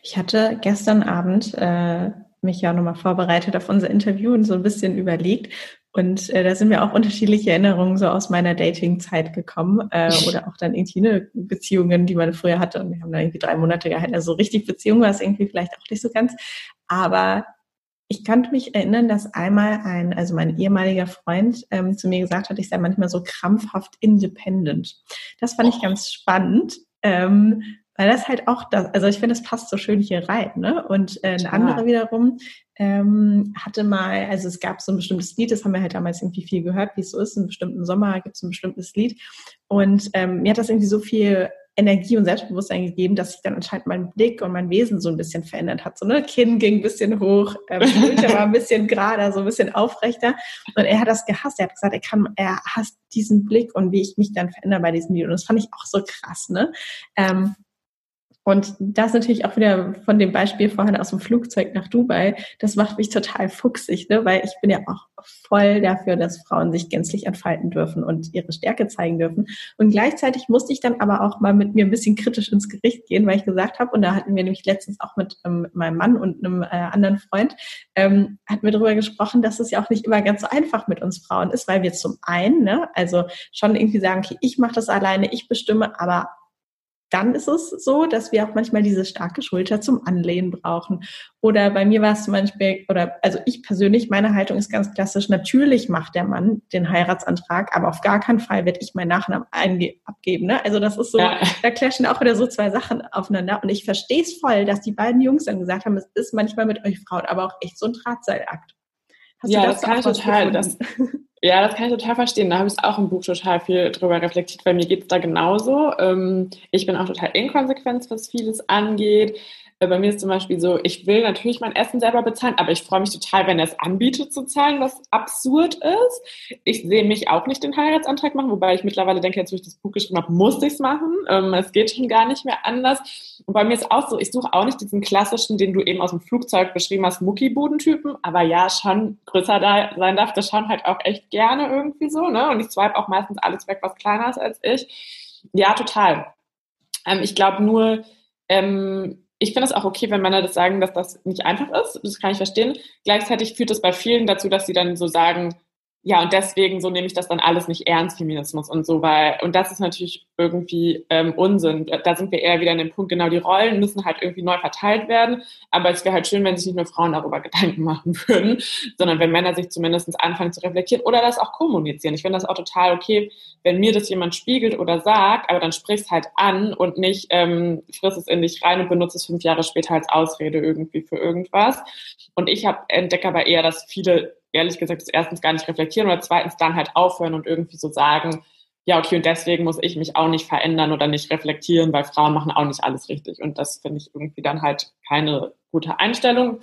Ich hatte gestern Abend äh, mich ja nochmal vorbereitet auf unser Interview und so ein bisschen überlegt. Und äh, da sind mir auch unterschiedliche Erinnerungen so aus meiner Dating-Zeit gekommen äh, oder auch dann eine Beziehungen, die man früher hatte. Und wir haben da irgendwie drei Monate gehalten. Also richtig Beziehung war es irgendwie vielleicht auch nicht so ganz. Aber ich konnte mich erinnern, dass einmal ein, also mein ehemaliger Freund ähm, zu mir gesagt hat, ich sei manchmal so krampfhaft independent. Das fand ich ganz spannend, ähm, weil das halt auch das, also ich finde, das passt so schön hier rein, ne? Und äh, eine ja. andere wiederum ähm, hatte mal, also es gab so ein bestimmtes Lied, das haben wir halt damals irgendwie viel gehört, wie es so ist, in einem bestimmten Sommer gibt es ein bestimmtes Lied. Und ähm, mir hat das irgendwie so viel Energie und Selbstbewusstsein gegeben, dass sich dann anscheinend mein Blick und mein Wesen so ein bisschen verändert hat. So, ne? Kinn ging ein bisschen hoch, ähm, war ein bisschen gerader, so ein bisschen aufrechter. Und er hat das gehasst. Er hat gesagt, er kann, er hasst diesen Blick und wie ich mich dann verändere bei diesem Video. Und das fand ich auch so krass, ne? Ähm, und das natürlich auch wieder von dem Beispiel vorhin aus dem Flugzeug nach Dubai, das macht mich total fuchsig, ne? weil ich bin ja auch voll dafür, dass Frauen sich gänzlich entfalten dürfen und ihre Stärke zeigen dürfen. Und gleichzeitig musste ich dann aber auch mal mit mir ein bisschen kritisch ins Gericht gehen, weil ich gesagt habe, und da hatten wir nämlich letztens auch mit ähm, meinem Mann und einem äh, anderen Freund, ähm, hatten wir darüber gesprochen, dass es ja auch nicht immer ganz so einfach mit uns Frauen ist, weil wir zum einen, ne, also schon irgendwie sagen, okay, ich mache das alleine, ich bestimme, aber dann ist es so, dass wir auch manchmal diese starke Schulter zum Anlehnen brauchen. Oder bei mir war es zum Beispiel, oder also ich persönlich, meine Haltung ist ganz klassisch, natürlich macht der Mann den Heiratsantrag, aber auf gar keinen Fall werde ich meinen Nachnamen abgeben. Ne? Also das ist so, ja. da clashen auch wieder so zwei Sachen aufeinander. Und ich verstehe es voll, dass die beiden Jungs dann gesagt haben, es ist manchmal mit euch Frauen aber auch echt so ein Drahtseilakt. Hast ja, das, das kann ich total. Das, ja, das kann ich total verstehen. Da habe ich auch im Buch total viel drüber reflektiert, weil mir geht es da genauso. Ähm, ich bin auch total inkonsequent, was vieles angeht. Äh, bei mir ist zum Beispiel so, ich will natürlich mein Essen selber bezahlen, aber ich freue mich total, wenn er es anbietet zu zahlen, was absurd ist. Ich sehe mich auch nicht den Heiratsantrag machen, wobei ich mittlerweile denke, jetzt, wo ich das Buch geschrieben habe, muss ich es machen. Ähm, es geht schon gar nicht mehr anders. Und bei mir ist auch so, ich suche auch nicht diesen klassischen, den du eben aus dem Flugzeug beschrieben hast, Muckibudentypen, aber ja, schon größer da sein darf, das schauen halt auch echt gerne irgendwie so, ne? Und ich swipe auch meistens alles weg, was kleiner ist als ich. Ja, total. Ähm, ich glaube nur, ähm, ich finde es auch okay, wenn Männer das sagen, dass das nicht einfach ist. Das kann ich verstehen. Gleichzeitig führt es bei vielen dazu, dass sie dann so sagen, ja, und deswegen so nehme ich das dann alles nicht ernst, Feminismus und so, weil, und das ist natürlich irgendwie ähm, Unsinn. Da sind wir eher wieder an dem Punkt, genau, die Rollen müssen halt irgendwie neu verteilt werden, aber es wäre halt schön, wenn sich nicht nur Frauen darüber Gedanken machen würden, sondern wenn Männer sich zumindest anfangen zu reflektieren oder das auch kommunizieren. Ich finde das auch total okay, wenn mir das jemand spiegelt oder sagt, aber dann sprich es halt an und nicht ähm, friss es in dich rein und benutze es fünf Jahre später als Ausrede irgendwie für irgendwas. Und ich habe entdecke aber eher, dass viele ehrlich gesagt das erstens gar nicht reflektieren oder zweitens dann halt aufhören und irgendwie so sagen, ja, okay, und deswegen muss ich mich auch nicht verändern oder nicht reflektieren, weil Frauen machen auch nicht alles richtig. Und das finde ich irgendwie dann halt keine gute Einstellung.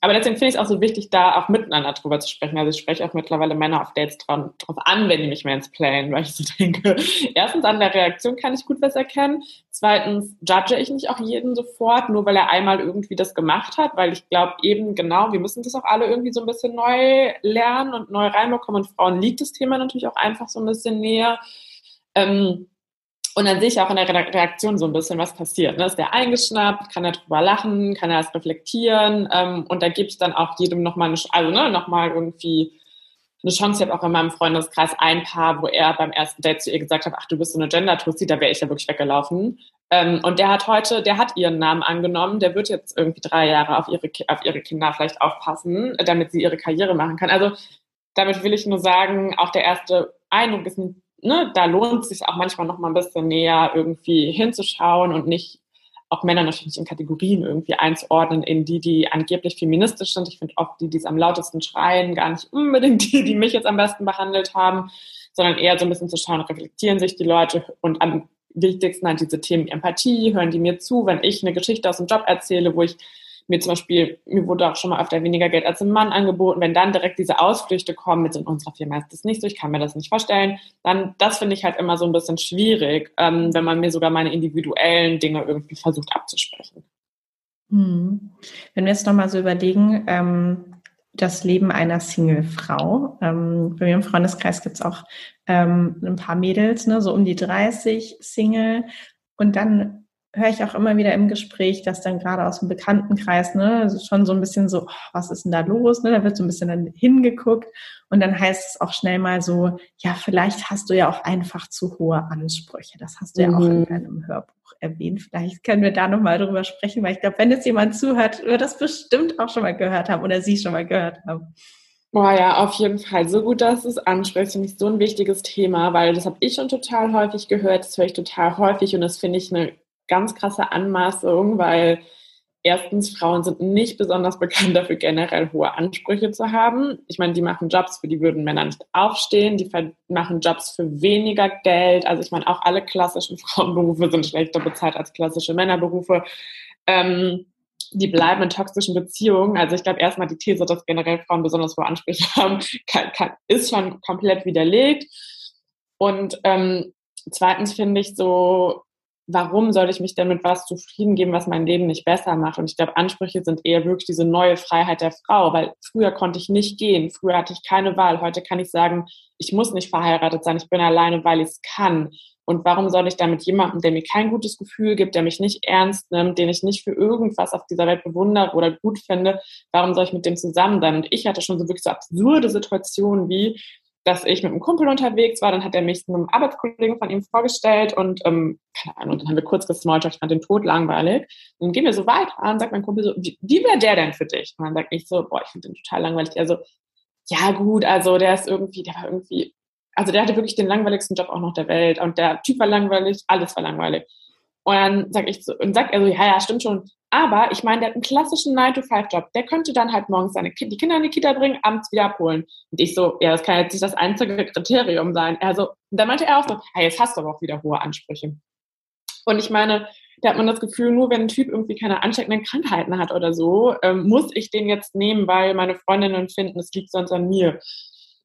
Aber deswegen finde ich es auch so wichtig, da auch miteinander drüber zu sprechen. Also ich spreche auch mittlerweile Männer auf Dates drauf, drauf an, wenn die mich mansplainen, weil ich so denke, erstens an der Reaktion kann ich gut was erkennen. Zweitens judge ich nicht auch jeden sofort, nur weil er einmal irgendwie das gemacht hat, weil ich glaube eben genau, wir müssen das auch alle irgendwie so ein bisschen neu lernen und neu reinbekommen. Und Frauen liegt das Thema natürlich auch einfach so ein bisschen näher. Ähm, und dann sehe ich auch in der Reaktion so ein bisschen, was passiert. Ne? Ist der eingeschnappt? Kann er drüber lachen? Kann er das reflektieren? Ähm, und da gebe ich dann auch jedem nochmal eine, also ne, nochmal irgendwie eine Chance. Ich habe auch in meinem Freundeskreis ein Paar, wo er beim ersten Date zu ihr gesagt hat, ach, du bist so eine Gender-Tussi, da wäre ich ja wirklich weggelaufen. Ähm, und der hat heute, der hat ihren Namen angenommen, der wird jetzt irgendwie drei Jahre auf ihre, auf ihre Kinder vielleicht aufpassen, damit sie ihre Karriere machen kann. Also damit will ich nur sagen, auch der erste Eindruck ist ein ne, da lohnt es sich auch manchmal noch mal ein bisschen näher irgendwie hinzuschauen und nicht auch Männer natürlich in Kategorien irgendwie einzuordnen, in die, die angeblich feministisch sind. Ich finde oft die, die es am lautesten schreien, gar nicht unbedingt die, die mich jetzt am besten behandelt haben, sondern eher so ein bisschen zu schauen, reflektieren sich die Leute und am wichtigsten halt diese Themen Empathie, hören die mir zu, wenn ich eine Geschichte aus dem Job erzähle, wo ich mir zum Beispiel, mir wurde auch schon mal öfter weniger Geld als ein Mann angeboten, wenn dann direkt diese Ausflüchte kommen, mit in unserer Firma ist das nicht so, ich kann mir das nicht vorstellen, dann, das finde ich halt immer so ein bisschen schwierig, ähm, wenn man mir sogar meine individuellen Dinge irgendwie versucht abzusprechen. Hm. Wenn wir jetzt nochmal so überlegen, ähm, das Leben einer Single-Frau. Ähm, bei mir im Freundeskreis gibt es auch ähm, ein paar Mädels, ne, so um die 30 Single. Und dann höre ich auch immer wieder im Gespräch, dass dann gerade aus dem Bekanntenkreis, ne, also schon so ein bisschen so, oh, was ist denn da los? Ne? Da wird so ein bisschen dann hingeguckt und dann heißt es auch schnell mal so, ja, vielleicht hast du ja auch einfach zu hohe Ansprüche. Das hast du mhm. ja auch in mhm. deinem Hörbuch erwähnt. Vielleicht können wir da nochmal drüber sprechen, weil ich glaube, wenn jetzt jemand zuhört, wird das bestimmt auch schon mal gehört haben oder sie schon mal gehört haben. Boah, ja, auf jeden Fall. So gut, dass du es ansprichst, finde ich so ein wichtiges Thema, weil das habe ich schon total häufig gehört, das höre ich total häufig und das finde ich eine ganz krasse Anmaßung, weil erstens, Frauen sind nicht besonders bekannt dafür, generell hohe Ansprüche zu haben. Ich meine, die machen Jobs, für die würden Männer nicht aufstehen. Die machen Jobs für weniger Geld. Also ich meine, auch alle klassischen Frauenberufe sind schlechter bezahlt als klassische Männerberufe. Ähm, die bleiben in toxischen Beziehungen. Also ich glaube erstmal die These, dass generell Frauen besonders hohe Ansprüche haben, kann, kann, ist schon komplett widerlegt. Und ähm, zweitens finde ich so, warum soll ich mich denn mit was zufrieden geben, was mein Leben nicht besser macht? Und ich glaube, Ansprüche sind eher wirklich diese neue Freiheit der Frau, weil früher konnte ich nicht gehen, früher hatte ich keine Wahl. Heute kann ich sagen, ich muss nicht verheiratet sein, ich bin alleine, weil ich es kann. Und warum soll ich da mit jemandem, der mir kein gutes Gefühl gibt, der mich nicht ernst nimmt, den ich nicht für irgendwas auf dieser Welt bewundere oder gut finde, warum soll ich mit dem zusammen sein? Und ich hatte schon so wirklich so absurde Situationen wie, dass ich mit einem Kumpel unterwegs war, dann hat er mich einem Arbeitskollegen von ihm vorgestellt und ähm, keine Ahnung, dann haben wir kurz gesmalltalkt, ich fand den Tod langweilig. Und dann gehen wir so weiter und sagt mein Kumpel so, wie, wie wäre der denn für dich? Und dann sagt ich so, boah, ich finde den total langweilig. Also, ja gut, also der ist irgendwie, der war irgendwie, also der hatte wirklich den langweiligsten Job auch noch der Welt und der Typ war langweilig, alles war langweilig. Und dann sag ich so, und sagt er so, ja, ja, stimmt schon. Aber ich meine, der hat einen klassischen 9-to-5-Job. Der könnte dann halt morgens seine die Kinder in die Kita bringen, abends wieder abholen. Und ich so, ja, das kann jetzt nicht das einzige Kriterium sein. Er so, und dann meinte er auch so, hey, jetzt hast du aber auch wieder hohe Ansprüche. Und ich meine, da hat man das Gefühl, nur wenn ein Typ irgendwie keine ansteckenden Krankheiten hat oder so, ähm, muss ich den jetzt nehmen, weil meine Freundinnen finden, es liegt sonst an mir.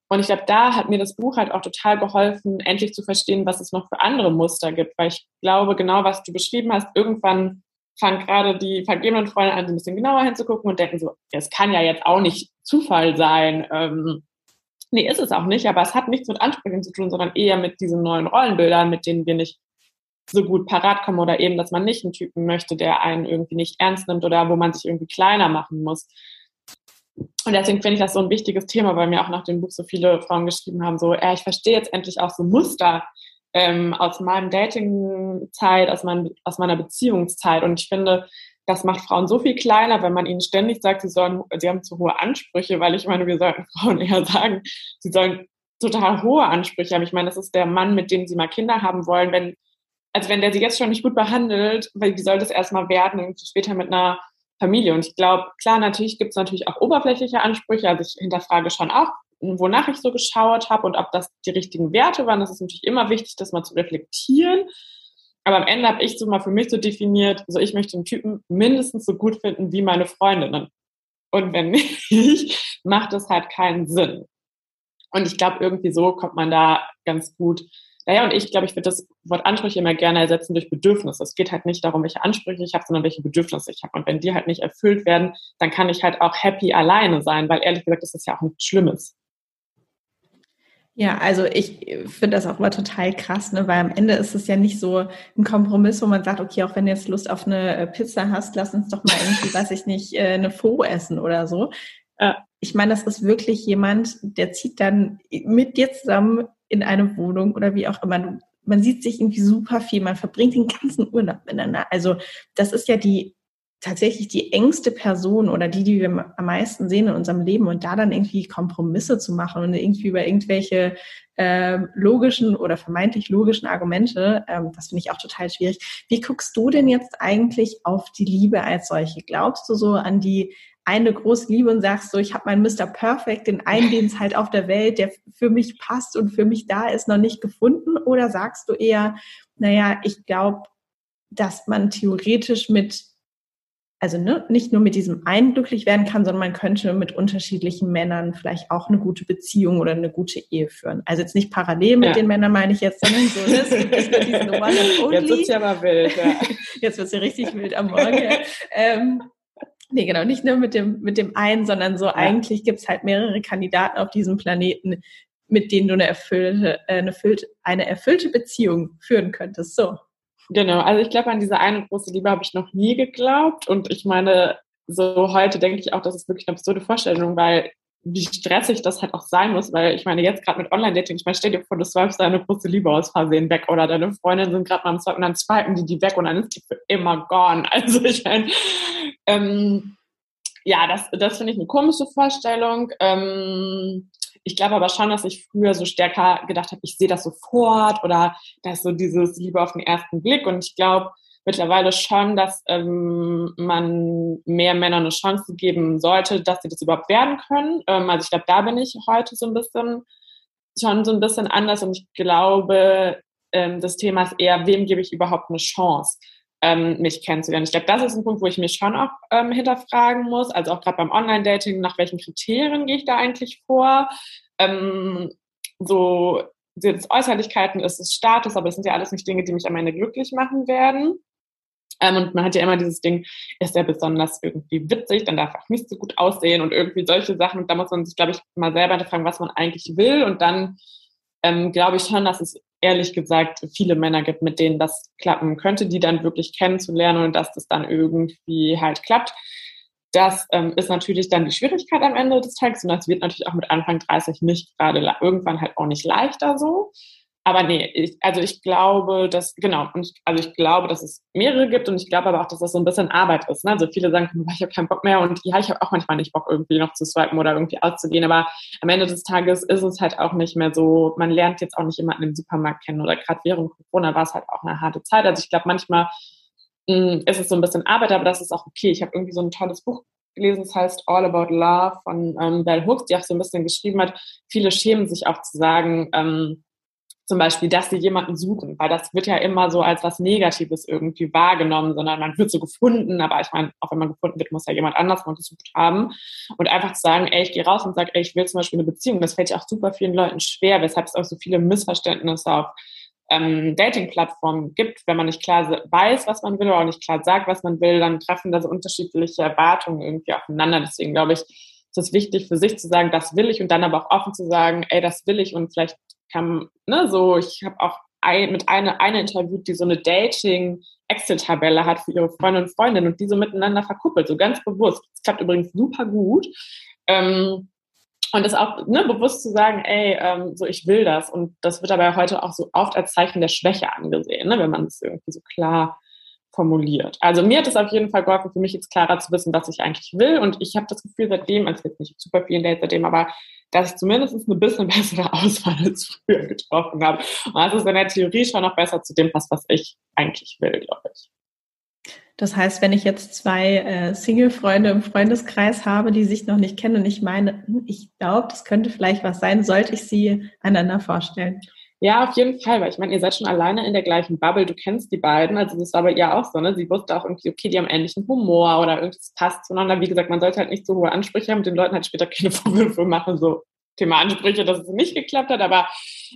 Und ich glaube, da hat mir das Buch halt auch total geholfen, endlich zu verstehen, was es noch für andere Muster gibt. Weil ich glaube, genau was du beschrieben hast, irgendwann fangen gerade die vergebenen Freunde an, ein bisschen genauer hinzugucken und denken so, es kann ja jetzt auch nicht Zufall sein. Ähm, nee, ist es auch nicht, aber es hat nichts mit Ansprüchen zu tun, sondern eher mit diesen neuen Rollenbildern, mit denen wir nicht so gut parat kommen oder eben, dass man nicht einen Typen möchte, der einen irgendwie nicht ernst nimmt oder wo man sich irgendwie kleiner machen muss. Und deswegen finde ich das so ein wichtiges Thema, weil mir auch nach dem Buch so viele Frauen geschrieben haben, so, äh, ich verstehe jetzt endlich auch so Muster ähm, aus meinem Dating-Zeit, aus, mein, aus meiner Beziehungszeit. Und ich finde, das macht Frauen so viel kleiner, wenn man ihnen ständig sagt, sie sollen, sie haben zu hohe Ansprüche, weil ich meine, wir sollten Frauen eher sagen, sie sollen total hohe Ansprüche haben. Ich meine, das ist der Mann, mit dem sie mal Kinder haben wollen. Wenn, also wenn der sie jetzt schon nicht gut behandelt, wie soll das erstmal werden, irgendwie später mit einer Familie. Und ich glaube, klar, natürlich gibt es natürlich auch oberflächliche Ansprüche. Also ich hinterfrage schon auch, wonach ich so geschaut habe und ob das die richtigen Werte waren. Das ist natürlich immer wichtig, das mal zu reflektieren. Aber am Ende habe ich so mal für mich so definiert, also ich möchte einen Typen mindestens so gut finden wie meine Freundinnen. Und wenn nicht, macht es halt keinen Sinn. Und ich glaube, irgendwie so kommt man da ganz gut naja, und ich glaube, ich würde das Wort Ansprüche immer gerne ersetzen durch Bedürfnisse. Es geht halt nicht darum, welche Ansprüche ich habe, sondern welche Bedürfnisse ich habe. Und wenn die halt nicht erfüllt werden, dann kann ich halt auch happy alleine sein, weil ehrlich gesagt, das ist ja auch nichts Schlimmes. Ja, also ich finde das auch immer total krass, ne? weil am Ende ist es ja nicht so ein Kompromiss, wo man sagt, okay, auch wenn du jetzt Lust auf eine äh, Pizza hast, lass uns doch mal irgendwie, weiß ich nicht, äh, eine Faux essen oder so. Ich meine, das ist wirklich jemand, der zieht dann mit dir zusammen in eine Wohnung oder wie auch immer. Man sieht sich irgendwie super viel, man verbringt den ganzen Urlaub miteinander. Also das ist ja die tatsächlich die engste Person oder die, die wir am meisten sehen in unserem Leben und da dann irgendwie Kompromisse zu machen und irgendwie über irgendwelche äh, logischen oder vermeintlich logischen Argumente, ähm, das finde ich auch total schwierig. Wie guckst du denn jetzt eigentlich auf die Liebe als solche? Glaubst du so an die eine große Liebe und sagst so, ich habe meinen Mr. Perfect, den einen, den es halt auf der Welt, der für mich passt und für mich da ist, noch nicht gefunden? Oder sagst du eher, naja, ich glaube, dass man theoretisch mit, also ne, nicht nur mit diesem einen glücklich werden kann, sondern man könnte mit unterschiedlichen Männern vielleicht auch eine gute Beziehung oder eine gute Ehe führen. Also jetzt nicht parallel mit ja. den Männern, meine ich jetzt, sondern so, das ist diesen One and Only. Jetzt wird's ja mal wild, ja. Jetzt wird's ja richtig wild am Morgen. ähm, Nee, genau, nicht nur mit dem, mit dem einen, sondern so ja. eigentlich gibt's halt mehrere Kandidaten auf diesem Planeten, mit denen du eine erfüllte, äh, eine, erfüllte, eine erfüllte Beziehung führen könntest. So. Genau, also ich glaube, an diese eine große Liebe habe ich noch nie geglaubt. Und ich meine, so heute denke ich auch, das ist wirklich eine absurde Vorstellung, weil wie stressig das halt auch sein muss, weil ich meine, jetzt gerade mit Online-Dating, ich meine, stell dir vor, du swipest deine große Liebe aus Versehen weg oder deine Freundinnen sind gerade mal am Swipen und dann swipen die die weg und dann ist die für immer gone. Also ich meine, ähm, ja, das, das finde ich eine komische Vorstellung. Ähm, ich glaube aber schon, dass ich früher so stärker gedacht habe, ich sehe das sofort oder da ist so dieses Liebe auf den ersten Blick und ich glaube, mittlerweile schon, dass ähm, man mehr Männern eine Chance geben sollte, dass sie das überhaupt werden können. Ähm, also ich glaube, da bin ich heute so ein bisschen schon so ein bisschen anders und ich glaube, ähm, das Thema ist eher, wem gebe ich überhaupt eine Chance? Ähm, mich kennenzulernen. Ich glaube, das ist ein Punkt, wo ich mich schon auch ähm, hinterfragen muss. Also auch gerade beim Online-Dating, nach welchen Kriterien gehe ich da eigentlich vor? Ähm, so sind es Äußerlichkeiten, ist es Status, aber das sind ja alles nicht Dinge, die mich am Ende glücklich machen werden. Ähm, und man hat ja immer dieses Ding, ist er besonders irgendwie witzig, dann darf er auch nicht so gut aussehen und irgendwie solche Sachen. Und da muss man sich, glaube ich, mal selber hinterfragen, was man eigentlich will. Und dann ähm, glaube ich schon, dass es ehrlich gesagt viele Männer gibt, mit denen das klappen könnte, die dann wirklich kennenzulernen und dass das dann irgendwie halt klappt. Das ähm, ist natürlich dann die Schwierigkeit am Ende des Tages und das wird natürlich auch mit Anfang 30 nicht gerade irgendwann halt auch nicht leichter so. Aber nee, ich, also ich glaube, dass, genau, und ich, also ich glaube, dass es mehrere gibt und ich glaube aber auch, dass das so ein bisschen Arbeit ist. Ne? Also viele sagen, ich habe keinen Bock mehr und ja, ich habe auch manchmal nicht Bock, irgendwie noch zu swipen oder irgendwie auszugehen. Aber am Ende des Tages ist es halt auch nicht mehr so, man lernt jetzt auch nicht jemanden im Supermarkt kennen oder gerade während Corona war es halt auch eine harte Zeit. Also ich glaube, manchmal mh, hm, ist es so ein bisschen Arbeit, aber das ist auch okay. Ich habe irgendwie so ein tolles Buch gelesen, das heißt All About Love von ähm, Bell Hooks, die auch so ein bisschen geschrieben hat. Viele schämen sich auch zu sagen, ähm, zum Beispiel, dass sie jemanden suchen, weil das wird ja immer so als was Negatives irgendwie wahrgenommen, sondern man wird so gefunden, aber ich meine, auch wenn man gefunden wird, muss ja jemand anders mal gesucht haben. Und einfach zu sagen, ey, ich gehe raus und sage, ey, ich will zum Beispiel eine Beziehung, das fällt ja auch super vielen Leuten schwer, weshalb es auch so viele Missverständnisse auf ähm, Dating-Plattformen gibt, wenn man nicht klar weiß, was man will oder auch nicht klar sagt, was man will, dann treffen da so unterschiedliche Erwartungen irgendwie aufeinander. Deswegen glaube ich, ist es wichtig für sich zu sagen, das will ich und dann aber auch offen zu sagen, ey, das will ich und vielleicht kann, ne, so, ich habe auch ein, mit einer eine interviewt, die so eine Dating-Excel-Tabelle hat für ihre Freunde und Freundinnen und die so miteinander verkuppelt, so ganz bewusst. Das klappt übrigens super gut. Ähm, und das auch ne, bewusst zu sagen, ey, ähm, so ich will das. Und das wird aber heute auch so oft als Zeichen der Schwäche angesehen, ne, wenn man es irgendwie so klar formuliert. Also mir hat es auf jeden Fall geholfen, für mich jetzt klarer zu wissen, was ich eigentlich will. Und ich habe das Gefühl seitdem, als jetzt nicht super vielen Dates seitdem, aber dass ich zumindest eine bisschen bessere Auswahl als früher getroffen habe. Und das ist in der Theorie schon noch besser zu dem was, was ich eigentlich will, glaube ich. Das heißt, wenn ich jetzt zwei äh, Single-Freunde im Freundeskreis habe, die sich noch nicht kennen und ich meine, hm, ich glaube, das könnte vielleicht was sein, sollte ich sie einander vorstellen. Ja, auf jeden Fall, weil ich meine, ihr seid schon alleine in der gleichen Bubble, du kennst die beiden, also das war bei ihr auch so, ne? Sie wusste auch irgendwie, okay, die haben ähnlichen Humor oder irgendwas passt zueinander. Wie gesagt, man sollte halt nicht so hohe Ansprüche haben den Leuten halt später keine Vorwürfe machen, so Thema Ansprüche, dass es nicht geklappt hat, aber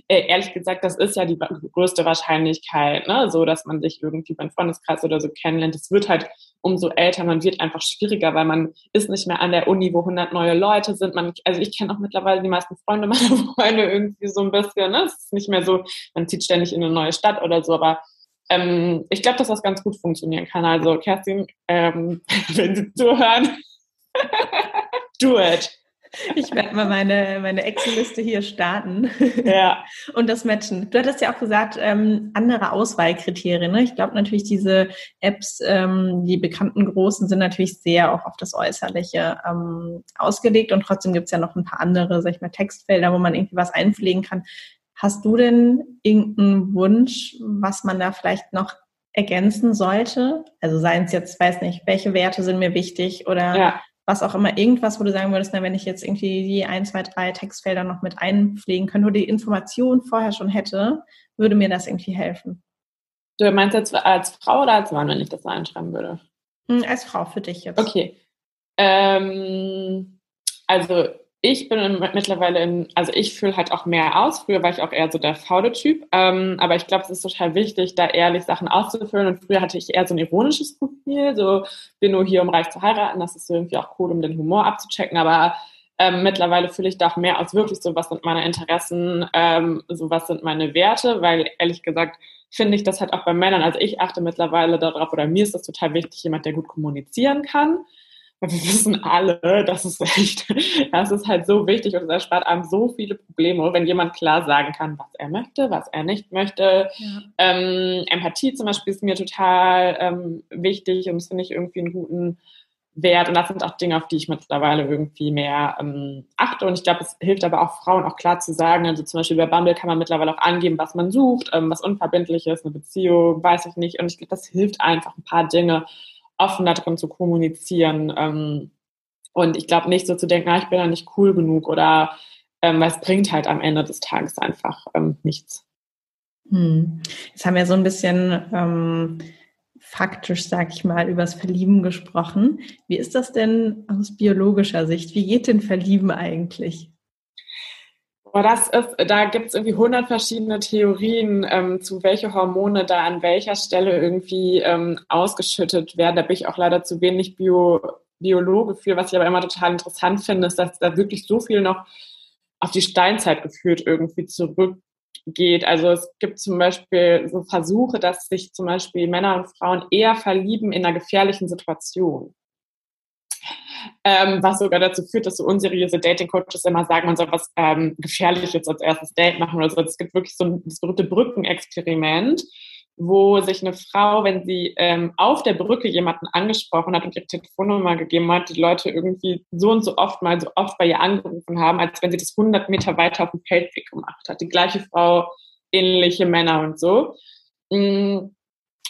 äh, ehrlich gesagt, das ist ja die größte Wahrscheinlichkeit, ne? so dass man sich irgendwie beim Freundeskreis oder so kennenlernt. Es wird halt umso älter, man wird einfach schwieriger, weil man ist nicht mehr an der Uni, wo 100 neue Leute sind. Man, also ich kenne auch mittlerweile die meisten Freunde meiner Freunde irgendwie so ein bisschen. Ne? Es ist nicht mehr so, man zieht ständig in eine neue Stadt oder so, aber ähm, ich glaube, dass das ganz gut funktionieren kann. Also Kerstin, ähm, wenn Sie zuhören, do it. Ich werde mal meine, meine Excel-Liste hier starten. Ja. Und das matchen. Du hattest ja auch gesagt, ähm, andere Auswahlkriterien. Ne? Ich glaube natürlich, diese Apps, ähm, die bekannten großen, sind natürlich sehr auch auf das Äußerliche ähm, ausgelegt. Und trotzdem gibt es ja noch ein paar andere, sag ich mal, Textfelder, wo man irgendwie was einpflegen kann. Hast du denn irgendeinen Wunsch, was man da vielleicht noch ergänzen sollte? Also seien es jetzt, weiß nicht, welche Werte sind mir wichtig oder ja was auch immer, irgendwas, wo du sagen würdest, na, wenn ich jetzt irgendwie die ein, zwei, drei Textfelder noch mit einpflegen könnte oder die Information vorher schon hätte, würde mir das irgendwie helfen. Du meinst jetzt als Frau oder als Mann, wenn ich das so einschreiben würde? Hm, als Frau für dich jetzt. Okay. Ähm, also ich bin mittlerweile in, also ich fühle halt auch mehr aus. Früher war ich auch eher so der faule Typ. Ähm, aber ich glaube, es ist total wichtig, da ehrlich Sachen auszufüllen. Und früher hatte ich eher so ein ironisches Profil, so bin nur hier, um reich zu heiraten. Das ist irgendwie auch cool, um den Humor abzuchecken. Aber ähm, mittlerweile fühle ich da auch mehr aus wirklich so, was sind meine Interessen, ähm, so was sind meine Werte, weil ehrlich gesagt finde ich das halt auch bei Männern. Also ich achte mittlerweile darauf, oder mir ist das total wichtig, jemand, der gut kommunizieren kann wir wissen alle, das ist echt, das ist halt so wichtig und es erspart einem so viele Probleme, wenn jemand klar sagen kann, was er möchte, was er nicht möchte. Ja. Ähm, Empathie zum Beispiel ist mir total ähm, wichtig und das finde ich irgendwie einen guten wert. Und das sind auch Dinge, auf die ich mittlerweile irgendwie mehr ähm, achte. Und ich glaube, es hilft aber auch Frauen auch klar zu sagen, also zum Beispiel bei Bumble kann man mittlerweile auch angeben, was man sucht, ähm, was unverbindlich ist, eine Beziehung, weiß ich nicht. Und ich glaube, das hilft einfach, ein paar Dinge offener drin zu kommunizieren. Ähm, und ich glaube nicht so zu denken, ah, ich bin ja nicht cool genug oder ähm, weil bringt halt am Ende des Tages einfach ähm, nichts. Hm. Jetzt haben wir so ein bisschen ähm, faktisch, sag ich mal, übers Verlieben gesprochen. Wie ist das denn aus biologischer Sicht? Wie geht denn Verlieben eigentlich? Aber das ist, da gibt es irgendwie hundert verschiedene Theorien, ähm, zu welche Hormone da an welcher Stelle irgendwie ähm, ausgeschüttet werden. Da bin ich auch leider zu wenig Bio, Biologe für. Was ich aber immer total interessant finde, ist, dass da wirklich so viel noch auf die Steinzeit geführt irgendwie zurückgeht. Also es gibt zum Beispiel so Versuche, dass sich zum Beispiel Männer und Frauen eher verlieben in einer gefährlichen Situation. Ähm, was sogar dazu führt, dass so unseriöse Dating-Coaches immer sagen, man soll was ähm, Gefährliches als erstes Date machen oder so. Es gibt wirklich so ein das berühmte Brückenexperiment, wo sich eine Frau, wenn sie ähm, auf der Brücke jemanden angesprochen hat und ihre Telefonnummer gegeben hat, die Leute irgendwie so und so oft mal so oft bei ihr angerufen haben, als wenn sie das 100 Meter weiter auf dem Feldweg gemacht hat. Die gleiche Frau, ähnliche Männer und so. Mm,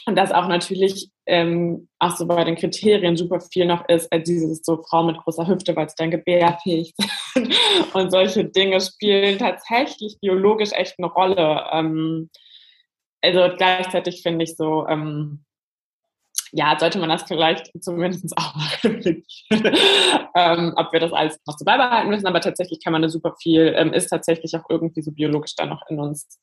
und das auch natürlich ähm, auch so bei den Kriterien super viel noch ist, äh, dieses so Frau mit großer Hüfte, weil sie dann gebärfähig sind. und solche Dinge spielen tatsächlich biologisch echt eine Rolle. Ähm, also gleichzeitig finde ich so, ähm, ja, sollte man das vielleicht zumindest auch mal ähm, ob wir das alles noch so beibehalten müssen, aber tatsächlich kann man da super viel, ähm, ist tatsächlich auch irgendwie so biologisch da noch in uns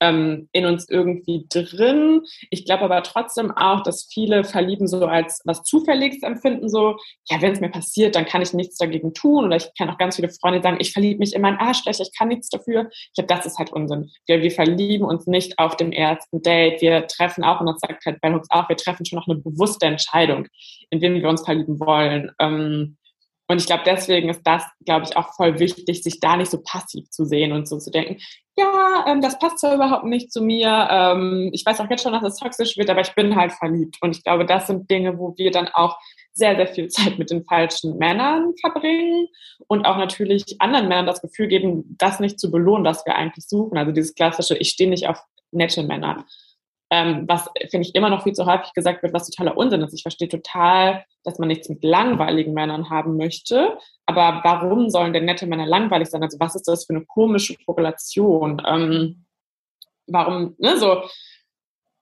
ähm, in uns irgendwie drin. Ich glaube aber trotzdem auch, dass viele Verlieben so als was Zufälliges empfinden, so, ja, wenn es mir passiert, dann kann ich nichts dagegen tun. Oder ich kenne auch ganz viele Freunde, sagen, ich verliebe mich in meinen Arschlöcher, ich kann nichts dafür. Ich glaube, das ist halt Unsinn. Wir, wir verlieben uns nicht auf dem ersten Date. Wir treffen auch, und das sagt halt Bell Hooks auch, wir treffen schon noch eine bewusste Entscheidung, in wen wir uns verlieben wollen. Ähm, und ich glaube, deswegen ist das, glaube ich, auch voll wichtig, sich da nicht so passiv zu sehen und so zu denken, ja, ähm, das passt zwar überhaupt nicht zu mir. Ähm, ich weiß auch jetzt schon, dass es toxisch wird, aber ich bin halt verliebt. Und ich glaube, das sind Dinge, wo wir dann auch sehr, sehr viel Zeit mit den falschen Männern verbringen und auch natürlich anderen Männern das Gefühl geben, das nicht zu belohnen, was wir eigentlich suchen. Also dieses klassische, ich stehe nicht auf nette Männer ähm, was finde ich immer noch viel zu häufig gesagt wird, was totaler Unsinn ist. Ich verstehe total, dass man nichts mit langweiligen Männern haben möchte, aber warum sollen denn nette Männer langweilig sein? Also was ist das für eine komische Korrelation? Ähm, warum, ne, so.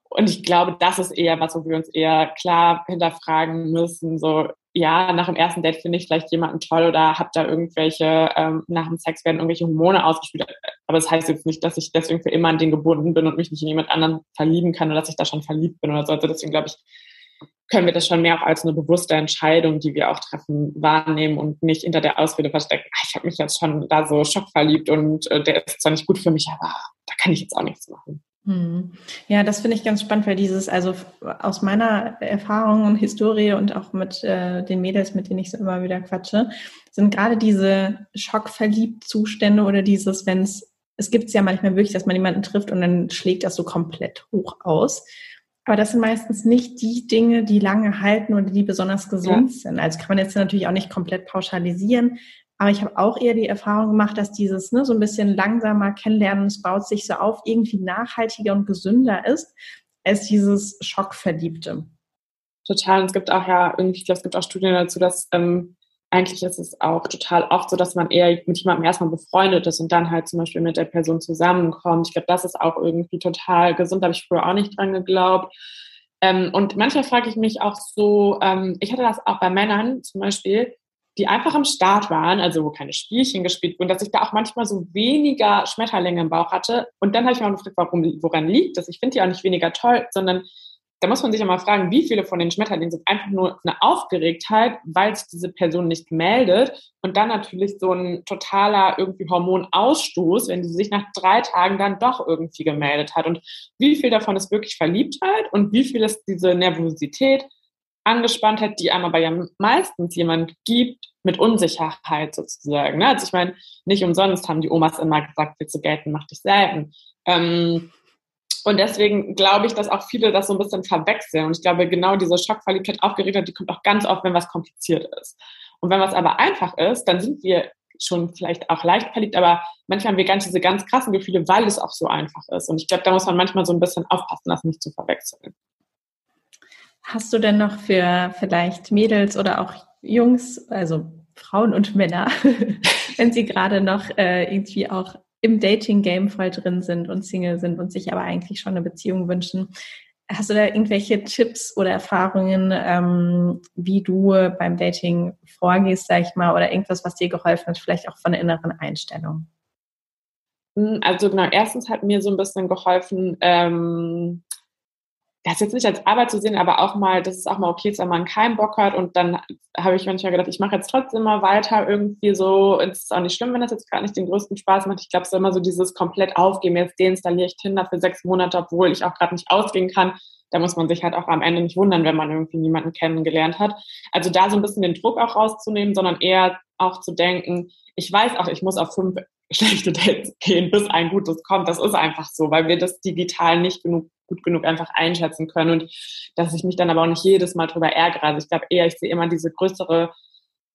Und ich glaube, das ist eher was, wo wir uns eher klar hinterfragen müssen, so, ja, nach dem ersten Date finde ich vielleicht jemanden toll oder habe da irgendwelche, ähm, nach dem Sex werden irgendwelche Hormone ausgespielt. Aber das heißt jetzt nicht, dass ich deswegen für immer an den gebunden bin und mich nicht in jemand anderen verlieben kann oder dass ich da schon verliebt bin oder so. Also deswegen glaube ich, können wir das schon mehr auch als eine bewusste Entscheidung, die wir auch treffen, wahrnehmen und nicht hinter der Ausrede verstecken, ah, ich habe mich jetzt schon da so schockverliebt und äh, der ist zwar nicht gut für mich, aber da kann ich jetzt auch nichts machen. Hm. Ja, das finde ich ganz spannend, weil dieses, also aus meiner Erfahrung und Historie und auch mit äh, den Mädels, mit denen ich so immer wieder quatsche, sind gerade diese Schockverliebt-Zustände oder dieses, wenn es, es gibt es ja manchmal wirklich, dass man jemanden trifft und dann schlägt das so komplett hoch aus. Aber das sind meistens nicht die Dinge, die lange halten oder die besonders gesund ja. sind. Also kann man jetzt natürlich auch nicht komplett pauschalisieren. Aber ich habe auch eher die Erfahrung gemacht, dass dieses ne, so ein bisschen langsamer Kennenlernen, es baut sich so auf, irgendwie nachhaltiger und gesünder ist, als dieses Schockverliebte. Total. Und es gibt auch ja irgendwie, ich glaube, es gibt auch Studien dazu, dass ähm, eigentlich ist es auch total oft so, dass man eher mit jemandem erstmal befreundet ist und dann halt zum Beispiel mit der Person zusammenkommt. Ich glaube, das ist auch irgendwie total gesund. Da habe ich früher auch nicht dran geglaubt. Ähm, und manchmal frage ich mich auch so, ähm, ich hatte das auch bei Männern zum Beispiel, die einfach am Start waren, also wo keine Spielchen gespielt wurden, dass ich da auch manchmal so weniger Schmetterlinge im Bauch hatte. Und dann habe ich mir auch gefragt, warum, woran liegt das? Ich finde die auch nicht weniger toll, sondern da muss man sich ja mal fragen, wie viele von den Schmetterlingen sind einfach nur eine Aufgeregtheit, weil sich diese Person nicht meldet und dann natürlich so ein totaler irgendwie Hormonausstoß, wenn sie sich nach drei Tagen dann doch irgendwie gemeldet hat. Und wie viel davon ist wirklich Verliebtheit und wie viel ist diese Nervosität, Angespanntheit, die einmal bei ja meistens jemand gibt mit Unsicherheit sozusagen. Ne? Also ich meine, nicht umsonst haben die Omas immer gesagt, willst du gelten, mach dich selten. Ähm, Und deswegen glaube ich, dass auch viele das so ein bisschen verwechseln. Und ich glaube, genau diese Schockverliebtheit, Aufgeregtheit, die kommt auch ganz oft, wenn was kompliziert ist. Und wenn was aber einfach ist, dann sind wir schon vielleicht auch leicht verliebt, aber manchmal haben wir ganz diese ganz krassen Gefühle, weil es auch so einfach ist. Und ich glaube, da muss man manchmal so ein bisschen aufpassen, das nicht zu verwechseln. Hast du denn noch für vielleicht Mädels oder auch Jungs, also Frauen und Männer, wenn sie gerade noch äh, irgendwie auch im Dating-Game voll drin sind und Single sind und sich aber eigentlich schon eine Beziehung wünschen. Hast du da irgendwelche Tipps oder Erfahrungen, ähm, wie du beim Dating vorgehst, sag ich mal, oder irgendwas, was dir geholfen hat, vielleicht auch von der inneren Einstellung? Hm, also genau, erstens hat mir so ein bisschen geholfen, ähm, das jetzt nicht als Arbeit zu sehen, aber auch mal, dass es auch mal okay ist, wenn man keinen Bock hat. Und dann habe ich manchmal gedacht, ich mache jetzt trotzdem mal weiter irgendwie so. Es ist auch nicht schlimm, wenn das jetzt gerade nicht den größten Spaß macht. Ich glaube, es ist immer so dieses komplett aufgeben. Jetzt deinstalliere ich Tinder für sechs Monate, obwohl ich auch gerade nicht ausgehen kann. Da muss man sich halt auch am Ende nicht wundern, wenn man irgendwie niemanden kennengelernt hat. Also da so ein bisschen den Druck auch rauszunehmen, sondern eher auch zu denken, ich weiß auch, ich muss auf fünf schlechte Dates gehen, bis ein gutes kommt. Das ist einfach so, weil wir das digital nicht genug gut genug einfach einschätzen können und dass ich mich dann aber auch nicht jedes Mal drüber ärgere. Also ich glaube eher, ich sehe immer diese größere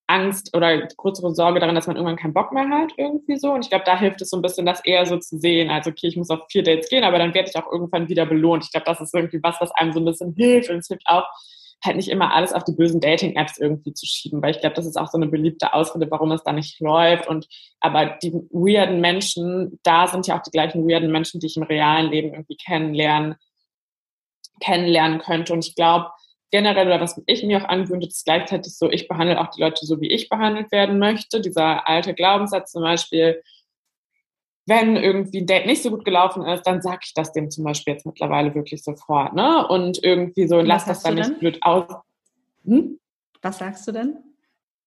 Angst oder größere Sorge darin, dass man irgendwann keinen Bock mehr hat, irgendwie so. Und ich glaube, da hilft es so ein bisschen, das eher so zu sehen. Also, okay, ich muss auf vier Dates gehen, aber dann werde ich auch irgendwann wieder belohnt. Ich glaube, das ist irgendwie was, was einem so ein bisschen hilft. Und es hilft auch, halt nicht immer alles auf die bösen Dating-Apps irgendwie zu schieben, weil ich glaube, das ist auch so eine beliebte Ausrede, warum es da nicht läuft. Und aber die weirden Menschen, da sind ja auch die gleichen weirden Menschen, die ich im realen Leben irgendwie kennenlernen, kennenlernen könnte. Und ich glaube, generell, oder was ich mir auch angewöhnt ist gleichzeitig so, ich behandle auch die Leute so, wie ich behandelt werden möchte. Dieser alte Glaubenssatz zum Beispiel, wenn irgendwie ein Date nicht so gut gelaufen ist, dann sage ich das dem zum Beispiel jetzt mittlerweile wirklich sofort, ne? Und irgendwie so, lass das dann nicht blöd aus. Hm? Was sagst du denn?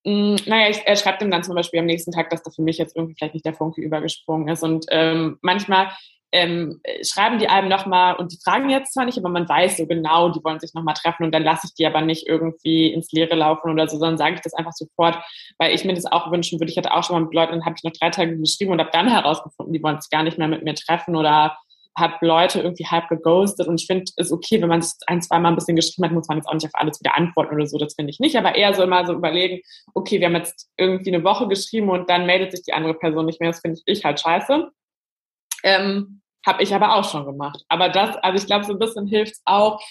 Mm, naja, ich äh, schreibe dem dann zum Beispiel am nächsten Tag, dass da für mich jetzt irgendwie vielleicht nicht der Funke übergesprungen ist. Und ähm, manchmal ähm, schreiben die einem nochmal und die fragen jetzt zwar nicht, aber man weiß so genau, die wollen sich nochmal treffen und dann lasse ich die aber nicht irgendwie ins Leere laufen oder so, sondern sage ich das einfach sofort, weil ich mir das auch wünschen würde. Ich hatte auch schon mal mit Leuten, dann habe ich noch drei Tage geschrieben und habe dann herausgefunden, die wollen sich gar nicht mehr mit mir treffen oder habe Leute irgendwie halb geghostet und ich finde es okay, wenn man es ein, zwei Mal ein bisschen geschrieben hat, muss man jetzt auch nicht auf alles wieder antworten oder so, das finde ich nicht, aber eher so immer so überlegen, okay, wir haben jetzt irgendwie eine Woche geschrieben und dann meldet sich die andere Person nicht mehr, das finde ich halt scheiße. Ähm, habe ich aber auch schon gemacht. Aber das, also ich glaube, so ein bisschen hilft es auch,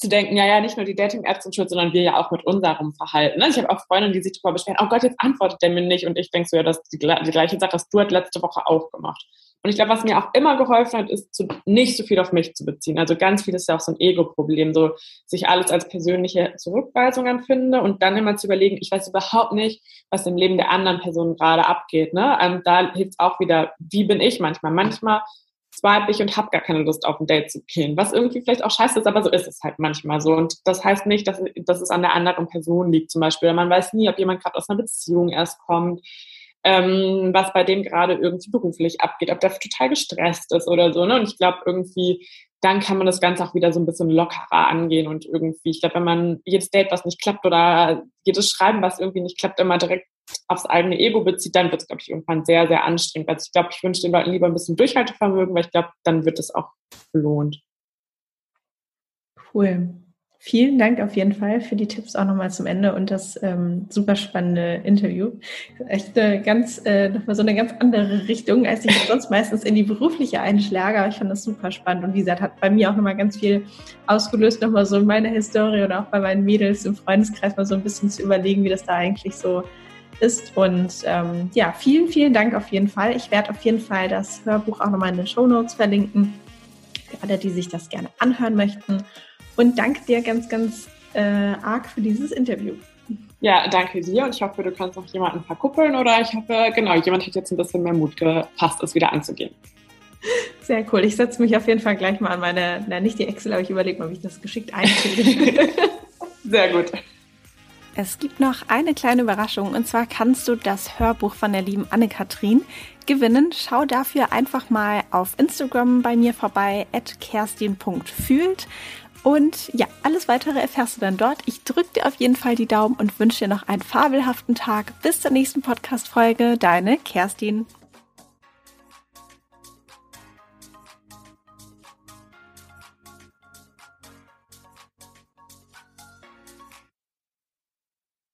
zu denken, ja, ja, nicht nur die Dating-Apps sind schuld, sondern wir ja auch mit unserem Verhalten. Ne? Ich habe auch Freundinnen, die sich darüber beschweren, oh Gott, jetzt antwortet der mir nicht. Und ich denke so, ja, das die, die gleiche Sache, das du hat letzte Woche auch gemacht. Und ich glaube, was mir auch immer geholfen hat, ist, zu, nicht so viel auf mich zu beziehen. Also ganz viel ist ja auch so ein Ego-Problem, so sich alles als persönliche Zurückweisung empfinde und dann immer zu überlegen, ich weiß überhaupt nicht, was im Leben der anderen Person gerade abgeht. Ne? Und ähm, da hilft es auch wieder, wie bin ich manchmal? Manchmal swipe ich und habe gar keine Lust auf ein Date zu gehen. Was irgendwie vielleicht auch scheiße ist, aber so ist es halt manchmal so. Und das heißt nicht, dass, dass es an der anderen Person liegt zum Beispiel. Man weiß nie, ob jemand gerade aus einer Beziehung erst kommt, ähm, was bei dem gerade irgendwie beruflich abgeht, ob der total gestresst ist oder so. Ne? Und ich glaube irgendwie, dann kann man das Ganze auch wieder so ein bisschen lockerer angehen und irgendwie, ich glaube, wenn man jedes Date, was nicht klappt oder jedes Schreiben, was irgendwie nicht klappt, immer direkt aufs eigene Ego bezieht, dann wird es, glaube ich, irgendwann sehr, sehr anstrengend. Also ich glaube, ich wünsche den Leuten lieber ein bisschen Durchhaltevermögen, weil ich glaube, dann wird es auch belohnt. Cool. Vielen Dank auf jeden Fall für die Tipps auch nochmal zum Ende und das ähm, super spannende Interview. Echt eine ganz, äh, nochmal so eine ganz andere Richtung, als ich sonst meistens in die berufliche einschlage. Ich fand das super spannend und wie gesagt, hat bei mir auch nochmal ganz viel ausgelöst, nochmal so in meiner Historie oder auch bei meinen Mädels im Freundeskreis mal so ein bisschen zu überlegen, wie das da eigentlich so ist. Und ähm, ja, vielen, vielen Dank auf jeden Fall. Ich werde auf jeden Fall das Hörbuch auch nochmal in den Show Notes verlinken, für alle, die sich das gerne anhören möchten. Und danke dir ganz, ganz äh, arg für dieses Interview. Ja, danke dir und ich hoffe, du kannst noch jemanden verkuppeln oder ich hoffe, genau, jemand hat jetzt ein bisschen mehr Mut gefasst, es wieder anzugehen. Sehr cool. Ich setze mich auf jeden Fall gleich mal an meine, na nicht die Excel, aber ich überlege mal, wie ich das geschickt einfüge. Sehr gut. Es gibt noch eine kleine Überraschung und zwar kannst du das Hörbuch von der lieben Anne-Kathrin gewinnen. Schau dafür einfach mal auf Instagram bei mir vorbei, at kerstin.fühlt. Und ja, alles weitere erfährst du dann dort. Ich drücke dir auf jeden Fall die Daumen und wünsche dir noch einen fabelhaften Tag. Bis zur nächsten Podcast-Folge. Deine Kerstin.